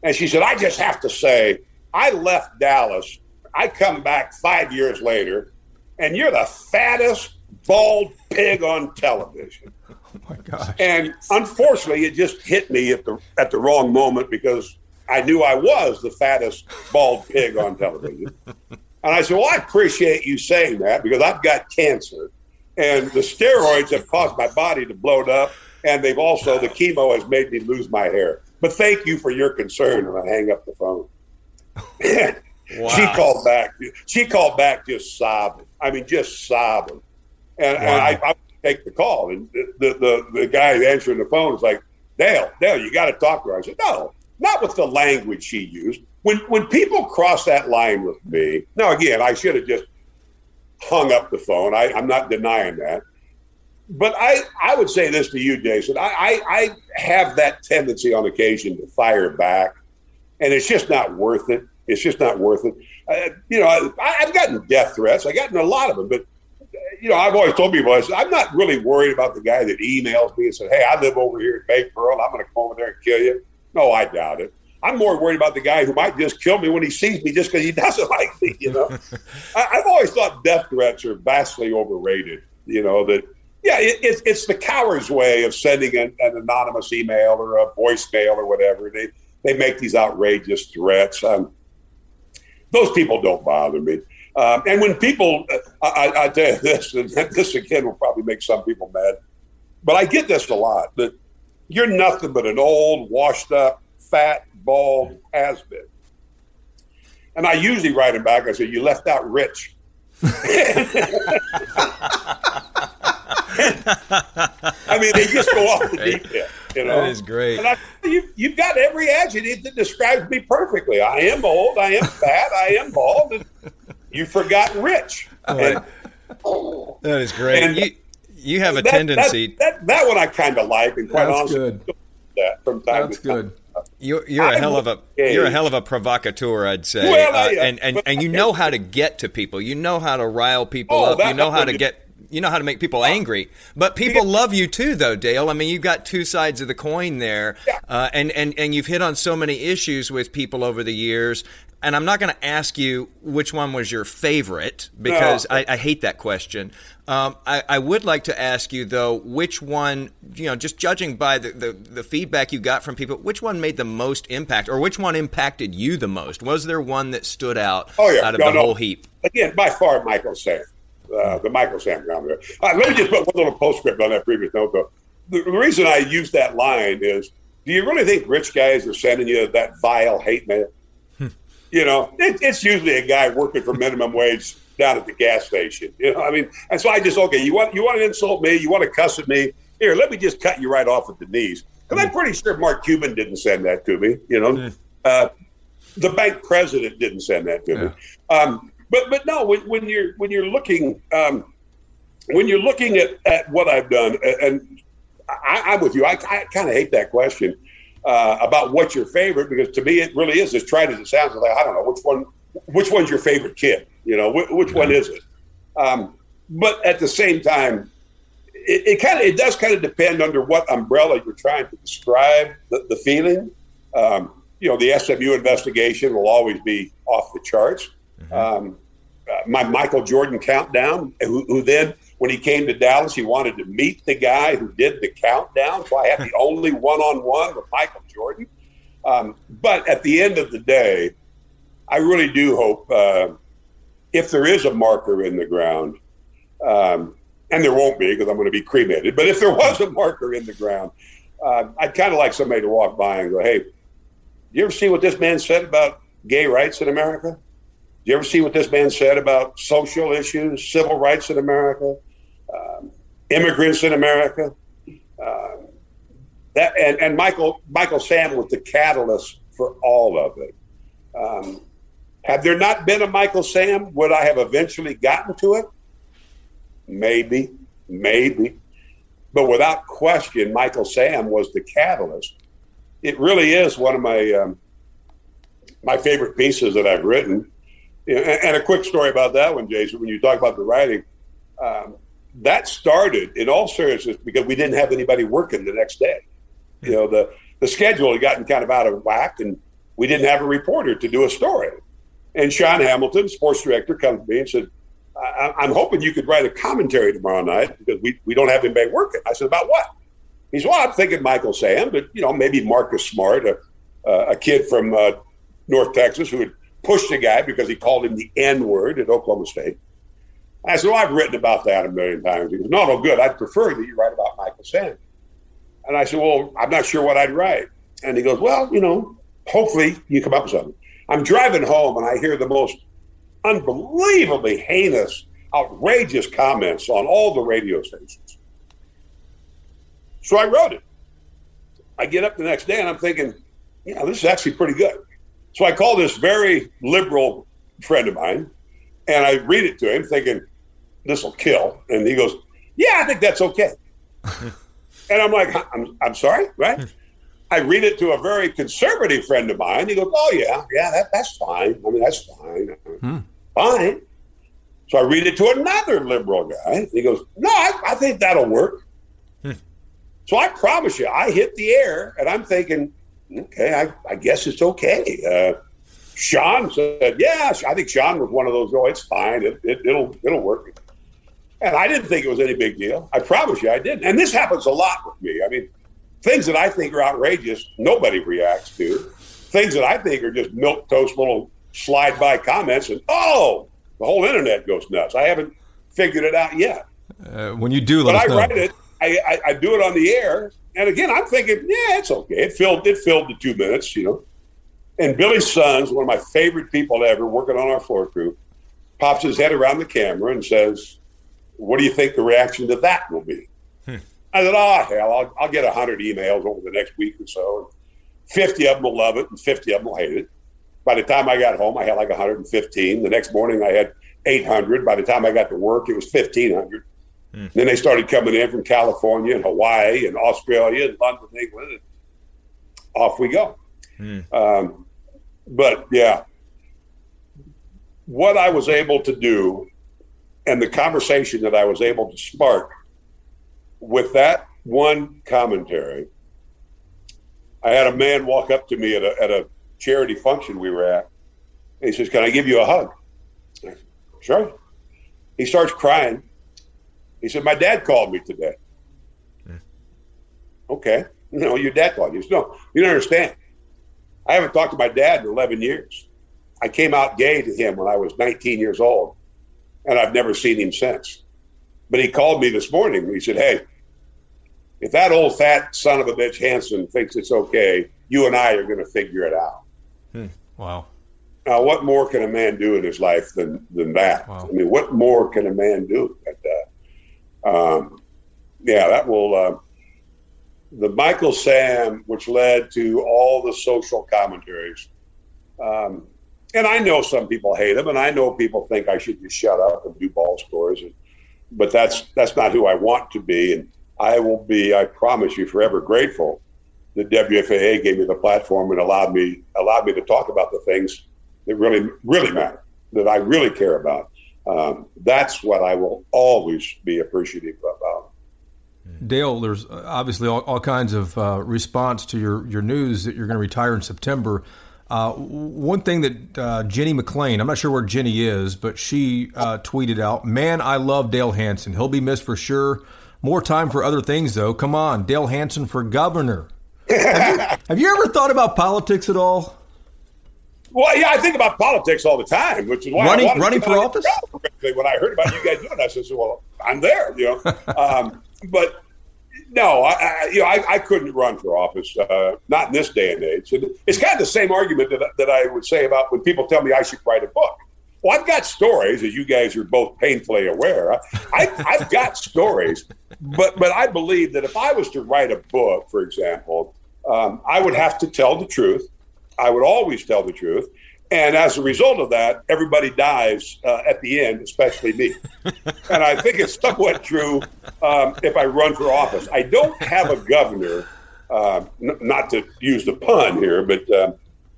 Speaker 4: And she said, I just have to say, I left Dallas. I come back five years later, and you're the fattest bald pig on television.
Speaker 2: Oh my gosh.
Speaker 4: And unfortunately, it just hit me at the at the wrong moment because I knew I was the fattest bald pig on television. And I said, Well, I appreciate you saying that because I've got cancer and the steroids have caused my body to bloat up, and they've also the chemo has made me lose my hair. But thank you for your concern, and I hang up the phone. Wow. She called back. She called back just sobbing. I mean, just sobbing. And, wow. and I, I take the call, and the, the the guy answering the phone is like, Dale, Dale, you got to talk to her. I said, no, not with the language she used. When when people cross that line with me, now again, I should have just hung up the phone. I, am not denying that. But I, I would say this to you, Jason. I, I, I have that tendency on occasion to fire back, and it's just not worth it. It's just not worth it. Uh, you know, I, have gotten death threats. I've gotten a lot of them, but you know, I've always told people I said, I'm not really worried about the guy that emails me and said, "Hey, I live over here in Bay Pearl. I'm going to come over there and kill you." No, I doubt it. I'm more worried about the guy who might just kill me when he sees me just because he doesn't like me. You know, I, have always thought death threats are vastly overrated. You know that, yeah, it, it, it's the coward's way of sending an, an, anonymous email or a voicemail or whatever. They they make these outrageous threats. Um, those people don't bother me. Um, and when people, I, I, tell you this, and this again will probably make some people mad, but I get this a lot that you're nothing but an old, washed up, fat, bald has been. And I usually write him back. I say, "You left out Rich." I mean, they just go off the deep end. You know,
Speaker 3: that is great.
Speaker 4: And I, you, you've got every adjective that describes me perfectly. I am old. I am fat. I am bald. And you've forgotten Rich. And,
Speaker 3: that is great. And you, you have a that, tendency.
Speaker 4: That, that, that, one I kind of like, and quite That's honestly, good. that from time
Speaker 2: That's
Speaker 4: to time.
Speaker 2: good.
Speaker 3: You're, you're a hell of a you're a hell of a provocateur, I'd say, well, uh, and and and you know how to get to people. You know how to rile people oh, up. You know how to get you know how to make people angry. But people love you too, though, Dale. I mean, you've got two sides of the coin there, uh, and and and you've hit on so many issues with people over the years and I'm not going to ask you which one was your favorite because no. I, I, hate that question. Um, I, I, would like to ask you though, which one, you know, just judging by the, the, the, feedback you got from people, which one made the most impact, or which one impacted you the most? Was there one that stood out
Speaker 4: oh, yeah.
Speaker 3: out of
Speaker 4: no,
Speaker 3: the
Speaker 4: no.
Speaker 3: whole heap?
Speaker 4: Again, by far, Michael Sam, uh, the Michael Sam there. Uh, let me just put one little postscript on that previous note though. The, the reason I use that line is, do you really think rich guys are sending you that vile hate mail? you know, it, it's usually a guy working for minimum wage down at the gas station. You know, I mean, and so I just okay, you want you want to insult me, you want to cuss at me. Here, let me just cut you right off at the knees. Because I'm pretty sure Mark Cuban didn't send that to me. You know, uh, the bank president didn't send that to yeah. me. Um, but but no, when, when you're when you're looking um, when you're looking at, at what I've done, and I, am with you. I, I kind of hate that question uh, about what's your favorite because to me it really is as trite as it sounds. Like I don't know which one, which one's your favorite kid? You know, which, one is it? Um, but at the same time, it, it kind of it does kind of depend under what umbrella you're trying to describe the, the feeling. Um, you know, the SMU investigation will always be off the charts. Mm-hmm. Um, uh, my Michael Jordan countdown, who, who then when he came to Dallas, he wanted to meet the guy who did the countdown. So I had the only one on one with Michael Jordan. Um, but at the end of the day, I really do hope uh, if there is a marker in the ground, um, and there won't be because I'm going to be cremated, but if there was a marker in the ground, uh, I'd kind of like somebody to walk by and go, hey, you ever see what this man said about gay rights in America? You ever see what this man said about social issues, civil rights in America? um, immigrants in America. Um, that and, and Michael Michael Sam was the catalyst for all of it. Um, had there not been a Michael Sam, would I have eventually gotten to it? Maybe, maybe. But without question, Michael Sam was the catalyst. It really is one of my um, my favorite pieces that I've written. And a quick story about that one, Jason. When you talk about the writing, um, that started in all seriousness because we didn't have anybody working the next day. You know, the the schedule had gotten kind of out of whack, and we didn't have a reporter to do a story. And Sean Hamilton, sports director, comes to me and said, I- am hoping you could write a commentary tomorrow night because we, we don't have anybody working. I said, about what? He said, well, I'm thinking Michael Sam, but, you know, maybe Marcus Smart, a, a kid from uh, North Texas who had pushed a guy because he called him the N word at Oklahoma State. I said, well, I've written about that a million times. He goes, no, no, good. I'd prefer that you write about Michael Sam. And I said, well, I'm not sure what I'd write. And he goes, well, you know, hopefully you come up with something. I'm driving home and I hear the most unbelievably heinous, outrageous comments on all the radio stations. So I wrote it. I get up the next day and I'm thinking, yeah, this is actually pretty good. So I call this very liberal friend of mine and I read it to him thinking, this will kill. And he goes, yeah, I think that's okay. and I'm like, I'm, I'm sorry, right? I read it to a very conservative friend of mine. He goes, "Oh yeah, yeah, that, that's fine. I mean, that's fine, hmm. fine." So I read it to another liberal guy. He goes, "No, I, I think that'll work." Hmm. So I promise you, I hit the air, and I'm thinking, "Okay, I, I guess it's okay." Uh, Sean said, "Yeah, I think Sean was one of those. Oh, it's fine. It, it, it'll it'll work." And I didn't think it was any big deal. I promise you, I didn't. And this happens a lot with me. I mean, things that I think are outrageous, nobody reacts to. Things that I think are just milk toast little slide by comments, and oh, the whole internet goes nuts. I haven't figured it out yet.
Speaker 2: Uh, when you do,
Speaker 4: but I
Speaker 2: know.
Speaker 4: write it. I, I, I, do it on the air, and again, I'm thinking, yeah, it's okay. It filled it filled the two minutes, you know. And Billy Sons, one of my favorite people ever, working on our floor crew, pops his head around the camera and says, "What do you think the reaction to that will be?" Hmm. I said, oh, hell, I'll, I'll get 100 emails over the next week or so. 50 of them will love it and 50 of them will hate it. By the time I got home, I had like 115. The next morning, I had 800. By the time I got to work, it was 1,500. Mm. Then they started coming in from California and Hawaii and Australia and London, England. And off we go. Mm. Um, but yeah, what I was able to do and the conversation that I was able to spark with that one commentary, I had a man walk up to me at a, at a charity function we were at. he says, Can I give you a hug? Said, sure. He starts crying. He said, My dad called me today. Mm. Okay. You know, your dad called you. Said, no, you don't understand. I haven't talked to my dad in 11 years. I came out gay to him when I was 19 years old, and I've never seen him since. But he called me this morning. He said, Hey, if that old fat son of a bitch Hansen thinks it's okay, you and I are going to figure it out.
Speaker 2: Hmm. Wow.
Speaker 4: Now, what more can a man do in his life than than that? Wow. I mean, what more can a man do? And, uh, um, yeah, that will. Uh, the Michael Sam, which led to all the social commentaries. Um, and I know some people hate him, and I know people think I should just shut up and do ball scores. And, but that's that's not who I want to be. And I will be, I promise you, forever grateful that WFAA gave me the platform and allowed me allowed me to talk about the things that really really matter, that I really care about. Um, that's what I will always be appreciative about.
Speaker 2: Dale, there's obviously all, all kinds of uh, response to your, your news that you're going to retire in September. Uh, one thing that uh, Jenny McLean, I'm not sure where Jenny is, but she uh, tweeted out, "Man, I love Dale Hansen. He'll be missed for sure. More time for other things, though. Come on, Dale Hansen for governor. have, you, have you ever thought about politics at all?
Speaker 4: Well, yeah, I think about politics all the time, which is why
Speaker 2: running running for office.
Speaker 4: When I heard about you guys doing that, I said, "Well, I'm there," you know. um, but no, I, I, you know, I, I, couldn't run for office, uh, not in this day and age. And it's kind of the same argument that, that I would say about when people tell me I should write a book. Well, I've got got stories, as you guys are both painfully aware. I, I've got stories, but but I believe that if I was to write a book, for example, um, I would have to tell the truth. I would always tell the truth. And as a result of that, everybody dies uh, at the end, especially me. and I think it's somewhat true um, if I run for office. I don't have a governor, uh, n- not to use the pun here, but um,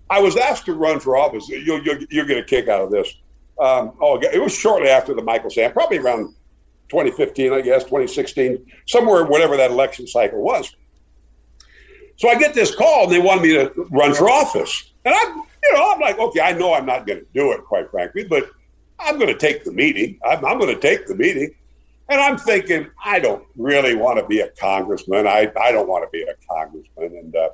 Speaker 4: I was asked to run for office. You'll, you'll, you'll get a kick out of this. Um, oh, it was shortly after the Michael Sam, probably around 2015, I guess, 2016, somewhere, whatever that election cycle was. So I get this call, and they wanted me to run for office. And I'm, you know, I'm like, okay, I know I'm not going to do it, quite frankly, but I'm going to take the meeting. I'm, I'm going to take the meeting. And I'm thinking, I don't really want to be a congressman. I, I don't want to be a congressman. And, uh,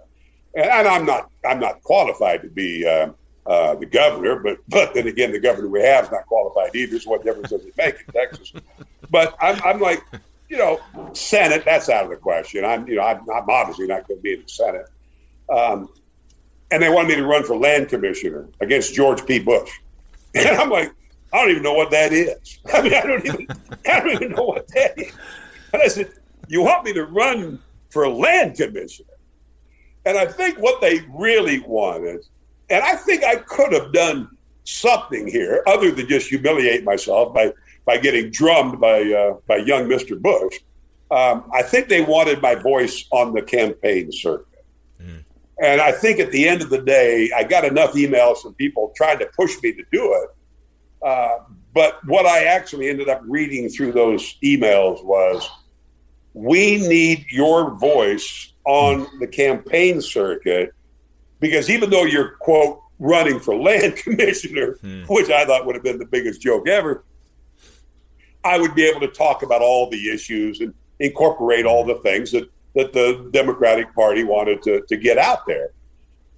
Speaker 4: and I'm not I'm not qualified to be uh, uh, the governor, but but then again, the governor we have is not qualified either. So what difference does it make in Texas? But I'm, I'm like, Senate that's out of the question. I'm you know I'm, I'm obviously not going to be in the Senate. Um, and they wanted me to run for land commissioner against George P. Bush, and I'm like, I don't even know what that is. I mean, I don't even I don't even know what that is. And I said, you want me to run for land commissioner? And I think what they really wanted, and I think I could have done something here other than just humiliate myself by by getting drummed by uh, by young Mr. Bush. Um, I think they wanted my voice on the campaign circuit. Mm. And I think at the end of the day, I got enough emails from people trying to push me to do it. Uh, but what I actually ended up reading through those emails was we need your voice on the campaign circuit because even though you're quote running for land commissioner, hmm. which I thought would have been the biggest joke ever, I would be able to talk about all the issues and incorporate all the things that, that the Democratic Party wanted to, to get out there.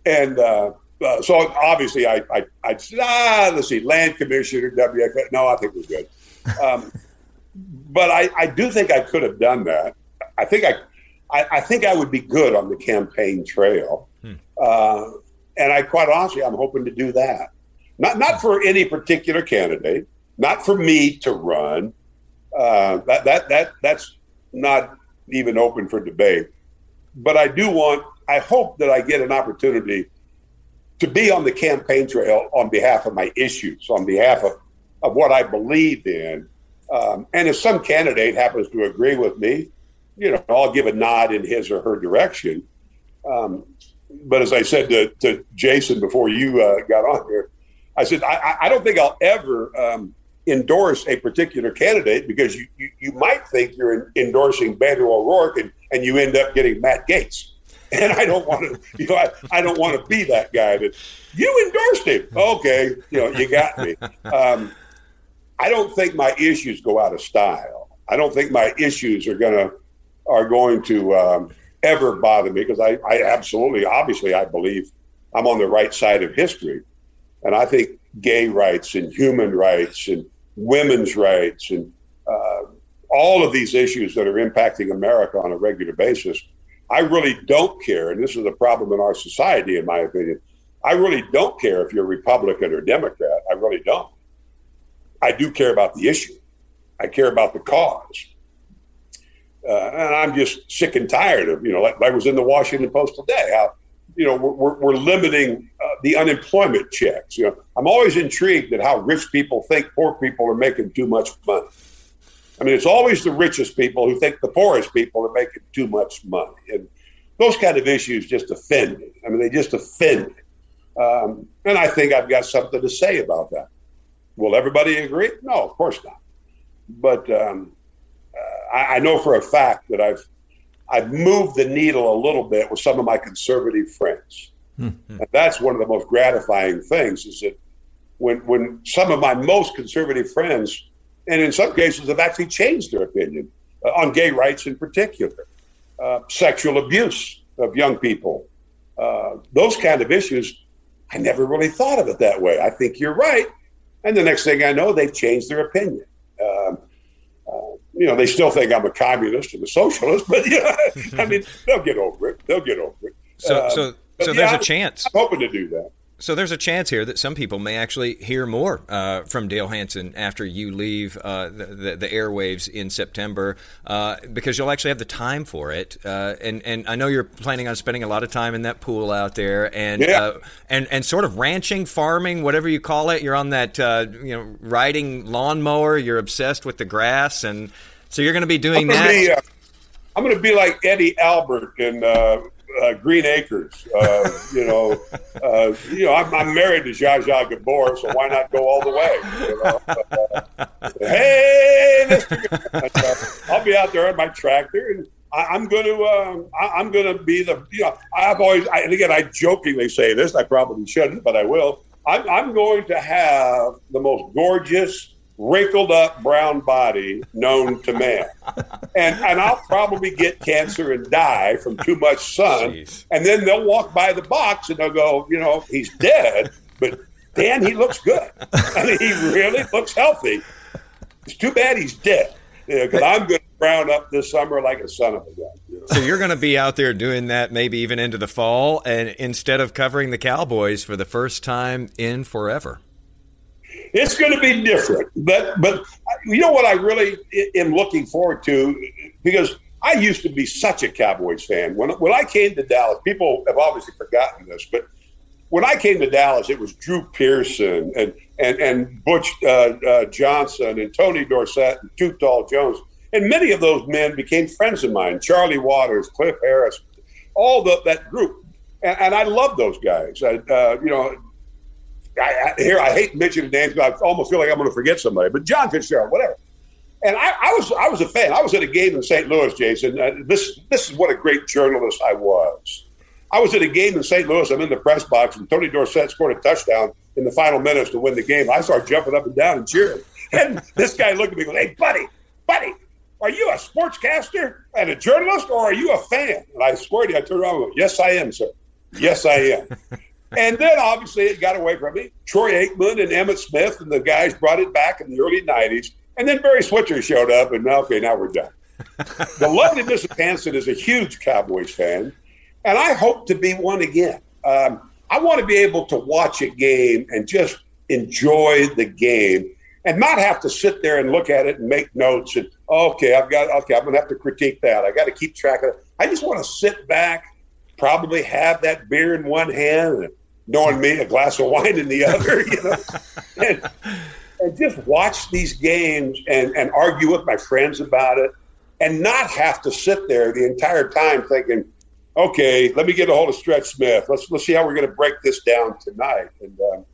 Speaker 4: And uh, uh, so obviously I, I, I said, ah, let's see, land commissioner, WF. No, I think we're good. Um, but I, I do think I could have done that. I think I I, I, think I would be good on the campaign trail. Hmm. Uh, and I quite honestly, I'm hoping to do that. Not not for any particular candidate, not for me to run. Uh, that that that that's not even open for debate. But I do want. I hope that I get an opportunity to be on the campaign trail on behalf of my issues, on behalf of, of what I believe in. Um, and if some candidate happens to agree with me, you know, I'll give a nod in his or her direction. Um, but as I said to, to Jason before you uh, got on here, I said, I, I don't think I'll ever um, endorse a particular candidate because you, you, you might think you're endorsing Beto O'Rourke and, and you end up getting Matt Gaetz. And I don't want to, you know, I, I don't want to be that guy that you endorsed him. Okay, you know, you got me. Um, I don't think my issues go out of style. I don't think my issues are going to are going to um, ever bother me because I, I absolutely, obviously, I believe I'm on the right side of history. And I think gay rights and human rights and women's rights and uh, all of these issues that are impacting America on a regular basis, I really don't care. And this is a problem in our society, in my opinion. I really don't care if you're Republican or Democrat. I really don't. I do care about the issue. I care about the cause. Uh, and I'm just sick and tired of, you know, like I was in the Washington Post today, how, you know, we're, we're limiting uh, the unemployment checks. You know, I'm always intrigued at how rich people think poor people are making too much money. I mean, it's always the richest people who think the poorest people are making too much money. And those kind of issues just offend me. I mean, they just offend me. Um, and I think I've got something to say about that. Will everybody agree? No, of course not. But um, I, I know for a fact that I've I've moved the needle a little bit with some of my conservative friends. Mm-hmm. And that's one of the most gratifying things is that when when some of my most conservative friends, and in some cases have actually changed their opinion uh, on gay rights in particular, uh, sexual abuse of young people, uh, those kind of issues, I never really thought of it that way. I think you're right. And the next thing I know, they've changed their opinion. Um, you know, they still think I'm a communist and a socialist, but yeah, I mean, they'll get over it. They'll get over it.
Speaker 3: So, uh, so, so there's yeah, a chance.
Speaker 4: I'm hoping to do that.
Speaker 3: So there's a chance here that some people may actually hear more uh, from Dale Hansen after you leave uh, the, the, the, airwaves in September uh, because you'll actually have the time for it. Uh, and and I know you're planning on spending a lot of time in that pool out there and
Speaker 4: yeah.
Speaker 3: Uh, and and sort of ranching, farming, whatever you call it. You're on that uh, you know riding lawnmower. You're obsessed with the grass, and so you're going to be doing
Speaker 4: I'm
Speaker 3: that.
Speaker 4: Be, I'm going to be like Eddie Albert in uh, Green Acres. Uh, you know, uh, you know, I'm, I'm, married to Zsa Zsa Gabor, so why not go all the way? You know? Uh, hey, Mr. I'll be out there on my tractor, and I, am going to, um, I, am going to be the, you know, I've always, I, and again, I jokingly say this, I probably shouldn't, but I will. I'm, I'm going to have the most gorgeous wrinkled up brown body known to man. And and I'll probably get cancer and die from too much sun. Jeez. And then they'll walk by the box and they'll go, you know, he's dead, but Dan, he looks good. I mean, he really looks healthy. It's too bad he's dead. Because you know, I'm going to brown up this summer like a son of a gun.
Speaker 3: You know? So you're going to be out there doing that maybe even into the fall, and instead of covering the Cowboys for the first time in forever.
Speaker 4: It's going to be different, but but you know what I really am looking forward to because I used to be such a Cowboys fan. When when I came to Dallas, people have obviously forgotten this, but when I came to Dallas, it was Drew Pearson and and and Butch uh, uh, Johnson and Tony Dorsett and Too Tall Jones, and many of those men became friends of mine. Charlie Waters, Cliff Harris, all the, that group, and, I love those guys. Uh, you know, I, I, here I hate mentioning names, but I almost feel like I'm going to forget somebody. But John Fitzgerald, whatever. And I, I, was I was a fan. I was at a game in St. Louis, Jason. Uh, this this is what a great journalist I was. I was at a game in St. Louis. I'm in the press box, and Tony Dorsett scored a touchdown in the final minutes to win the game. I started jumping up and down and cheering. And this guy looked at me and goes, "Hey, buddy, buddy, are you a sportscaster and a journalist, or are you a fan?" And I swear to you, I turned around and went, "Yes, I am, sir. Yes, I am." and then obviously it got away from me. Troy Aikman and Emmitt Smith and the guys brought it back in the early 90s. And then Barry Switzer showed up, and okay, now we're done. the lovely Mrs. Hansen is a huge Cowboys fan, and I hope to be one again. Um, I want to be able to watch a game and just enjoy the game and not have to sit there and look at it and make notes and okay, I've got okay, I'm gonna have to critique that. I got to keep track of it. I just want to sit back, probably have that beer in one hand and knowing me, a glass of wine in the other, you know, and, and just watch these games and, and argue with my friends about it and not have to sit there the entire time thinking, okay, let me get a hold of Stretch Smith. Let's let's see how we're going to break this down tonight. And um,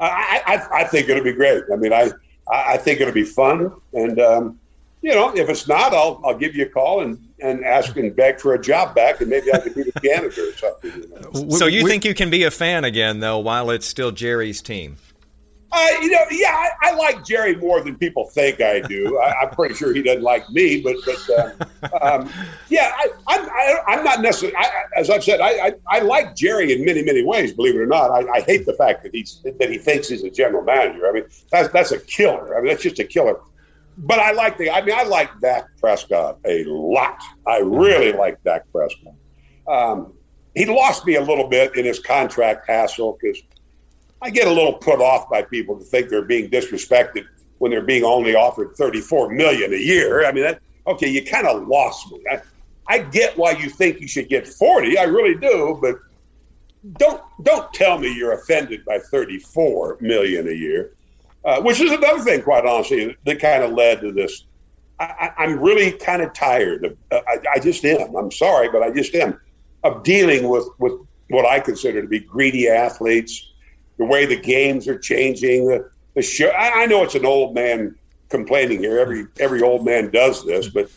Speaker 4: I, I, I think it'll be great. I mean, I I think it'll be fun. And um, you know, if it's not, I'll I'll give you a call and and asking and beg for a job back, and maybe I could be the janitor or something. You
Speaker 3: know? So you we, think you can be a fan again, though, while it's still Jerry's team?
Speaker 4: Uh, you know, yeah, I, I, like Jerry more than people think I do. I, am pretty sure he doesn't like me, but but uh, um, yeah, I, I'm I, am not necessarily. I, as I've said, I, I, like Jerry in many many ways. Believe it or not, I, hate the fact that he's that he thinks he's a general manager. I mean, that's that's a killer. I mean, that's just a killer but I like the. I mean, I like Dak Prescott a lot. I really like Dak Prescott. Um, he lost me a little bit in his contract hassle because I get a little put off by people who think they're being disrespected when they're being only offered 34 million a year. I mean, that, okay, you kind of lost me. I, I get why you think you should get 40. I really do, but don't don't tell me you're offended by 34 million a year. Uh, which is another thing, quite honestly, that kind of led to this. I, am really kind of tired. Of, uh, I, I, just am. I'm sorry, but I just am of dealing with with what I consider to be greedy athletes. The way the games are changing, the, the show. I, I know it's an old man complaining here. Every every old man does this, but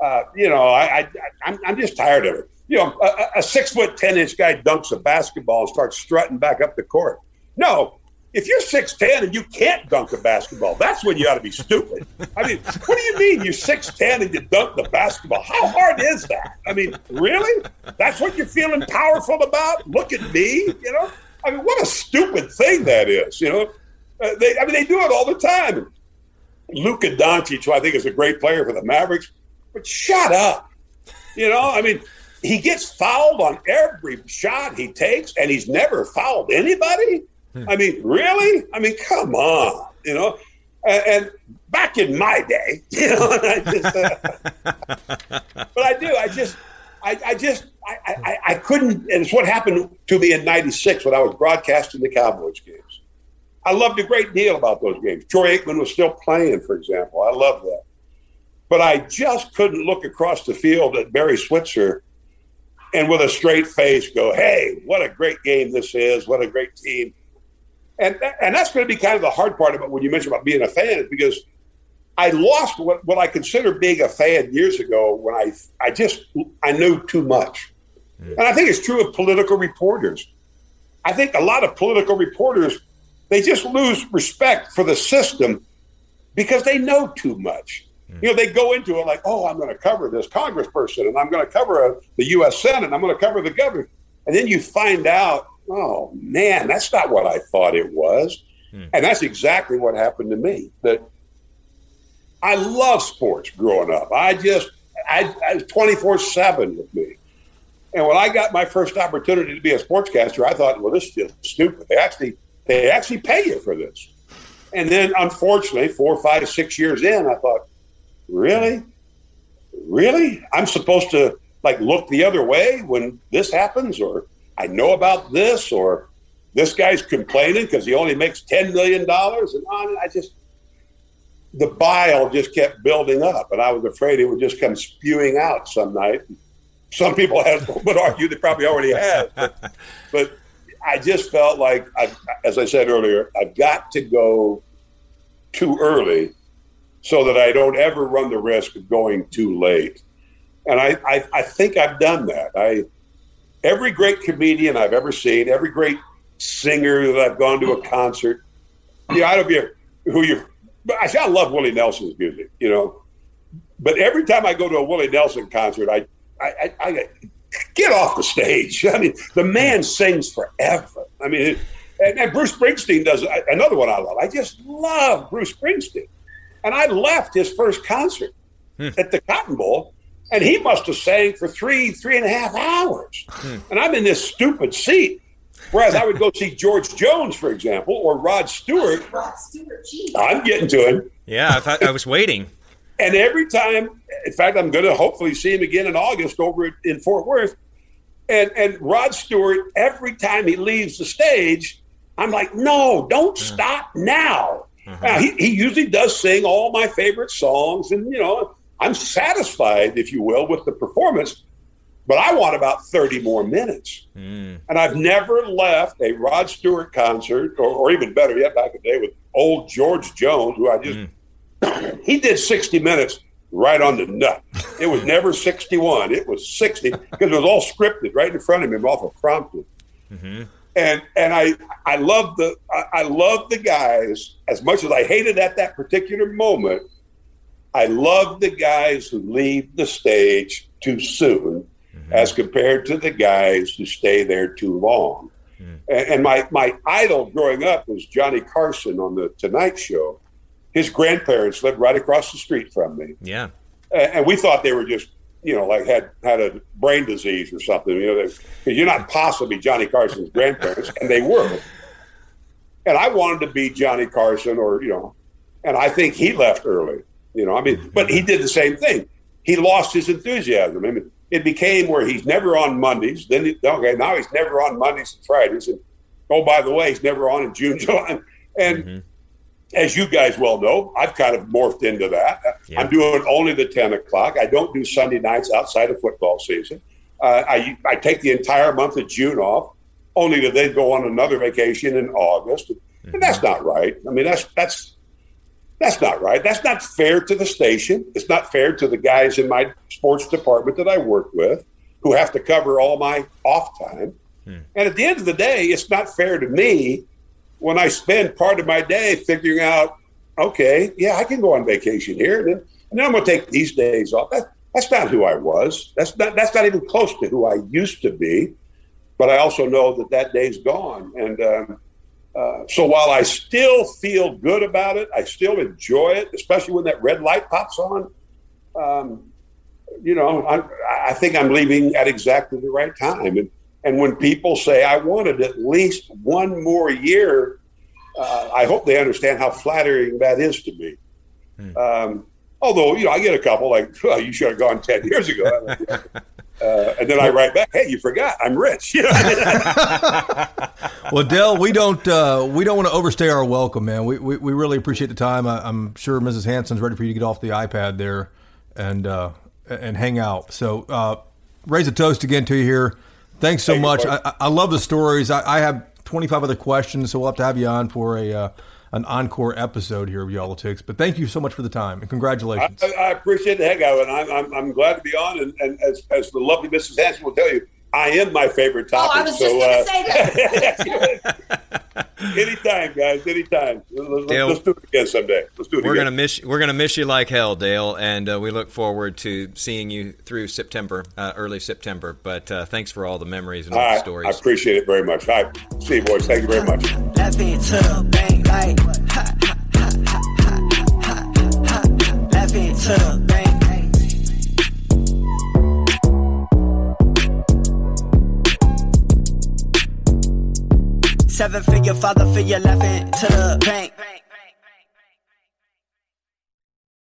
Speaker 4: uh, you know, I, I I'm, I'm just tired of it. You know, a, a six foot ten inch guy dunks a basketball and starts strutting back up the court. No, if you're 6'10 and you can't dunk a basketball, that's when you ought to be stupid. I mean, what do you mean you're 6'10 and you dunk the basketball? How hard is that? I mean, really? That's what you're feeling powerful about? Look at me, you know? I mean, what a stupid thing that is, you know? Uh, they, I mean, they do it all the time. Luka Doncic, who I think is a great player for the Mavericks, but shut up. You know, I mean, he gets fouled on every shot he takes, and he's never fouled anybody. I mean, really? I mean, come on, you know. And, and back in my day, you know, I just, uh, but I do. I just, I, I just, I, I, I couldn't. And it's what happened to me in '96 when I was broadcasting the Cowboys games. I loved a great deal about those games. Troy Aikman was still playing, for example. I love that. But I just couldn't look across the field at Barry Switzer and with a straight face go, hey, what a great game this is. What a great team. And, and that's going to be kind of the hard part about when you mention about being a fan is because I lost what, what I consider being a fan years ago when I, I just, I knew too much. Mm. And I think it's true of political reporters. I think a lot of political reporters, they just lose respect for the system because they know too much. Mm. You know, they go into it like, oh, I'm going to cover this congressperson and I'm going to cover a, the U.S. Senate, and I'm going to cover the governor. And then you find out, oh, man, that's not what I thought it was. Mm. And that's exactly what happened to me. That I love sports growing up. I just, I, I was 24 7 with me. And when I got my first opportunity to be a sportscaster, I thought, well, this is just stupid. They actually, they actually pay you for this. And then, unfortunately, four, five, six years in, I thought, really? Really? I'm supposed to like look the other way when this happens, or I know about this, or this guy's complaining because he only makes $10 million and on. I just, the bile just kept building up, and I was afraid it would just come spewing out some night. Some people have, would argue they probably already have, but, but I just felt like, I, as I said earlier, I've got to go too early so that I don't ever run the risk of going too late. And I, I, I think I've done that. I every great comedian I've ever seen, every great singer that I've gone to a concert. Yeah, I don't care who you. I, I love Willie Nelson's music, you know. But every time I go to a Willie Nelson concert, I, I, I, I get off the stage. I mean, the man sings forever. I mean, and, and Bruce Springsteen does another one I love. I just love Bruce Springsteen. And I left his first concert hmm. at the Cotton Bowl, and he must have sang for three, three and a half hours. Hmm. And I'm in this stupid seat. Whereas I would go see George Jones, for example, or Rod Stewart. Rod Stewart, geez. I'm getting to him.
Speaker 3: Yeah, I thought I was waiting.
Speaker 4: and every time, in fact, I'm going to hopefully see him again in August over in Fort Worth. And and Rod Stewart, every time he leaves the stage, I'm like, no, don't stop now. Mm-hmm. Now, he, he usually does sing all my favorite songs, and you know, I'm satisfied, if you will, with the performance. But I want about 30 more minutes. Mm. And I've never left a Rod Stewart concert, or, or, even better yet, back in the day with old George Jones, who I just, mm. he did 60 minutes right on the nut. It was never 61, it was 60 because it was all scripted right in front of him off of prompted. Mm-hmm and and I I love the I, I love the guys as much as I hated at that particular moment. I love the guys who leave the stage too soon, mm-hmm. as compared to the guys who stay there too long. Mm-hmm. And, and my my idol growing up was Johnny Carson on the Tonight Show. His grandparents lived right across the street from me.
Speaker 3: Yeah,
Speaker 4: and, we thought they were just you know, like had had a brain disease or something. You know, you're not possibly Johnny Carson's grandparents, and they were. And I wanted to be Johnny Carson, or you know, and I think he left early. You know, I mean, but he did the same thing. He lost his enthusiasm. I mean, it became where he's never on Mondays. Then he, okay, now he's never on Mondays and Fridays. And oh, by the way, he's never on in June, July, and. Mm-hmm as you guys well know, I've kind of morphed into that. Yeah. I'm doing only the 10 o'clock. I don't do Sunday nights outside of football season. Uh, I, I take the entire month of June off, only to then go on another vacation in August. Mm-hmm. And that's not right. I mean, that's that's that's not right. That's not fair to the station. It's not fair to the guys in my sports department that I work with who have to cover all my off time. Mm. And at the end of the day, it's not fair to me when I spend part of my day figuring out, okay, yeah, I can go on vacation here, and then, and then I'm going to take these days off. That, that's not who I was. That's not that's not even close to who I used to be. But I also know that that day's gone, and um, uh, so while I still feel good about it, I still enjoy it, especially when that red light pops on. Um, you know, I, I think I'm leaving at exactly the right time. And, and when people say I wanted at least one more year, uh, I hope they understand how flattering that is to me. Hmm. Um, although, you know, I get a couple like, well, you should have gone 10 years ago. Uh, and then I write back, "Hey, you forgot I'm rich."
Speaker 2: well, Dell, we don't uh, we don't want to overstay our welcome, man. We, we, we really appreciate the time. I, am sure Mrs. Hansen's ready for you to get off the iPad there and uh, and hang out. So uh, raise a toast again to you here. Thanks so Thank much. I, I, love the stories. I, I, have 25 other questions, so we'll have to have you on for a uh, an encore episode here of Y'all-itics. But thank you so much for the time and congratulations.
Speaker 4: I, I appreciate the heck out of it. I'm, I'm, I'm, glad to be on. And, and as, as the lovely Mrs. Hansen will tell you, I am my favorite topic.
Speaker 5: Oh, I was so, just going to uh, say
Speaker 4: that. anytime, guys. Anytime. Let's, Dale, let's, do it again someday. Let's do it.
Speaker 3: We're
Speaker 4: again.
Speaker 3: gonna miss. We're gonna miss you like hell, Dale, and uh, we look forward to seeing you through September, uh, early September. But uh, thanks for all the memories and all, all right, the stories.
Speaker 4: I appreciate it very much. All right, see you, boys. Thank you very much.
Speaker 6: Seven figure father figure laughing to the bank.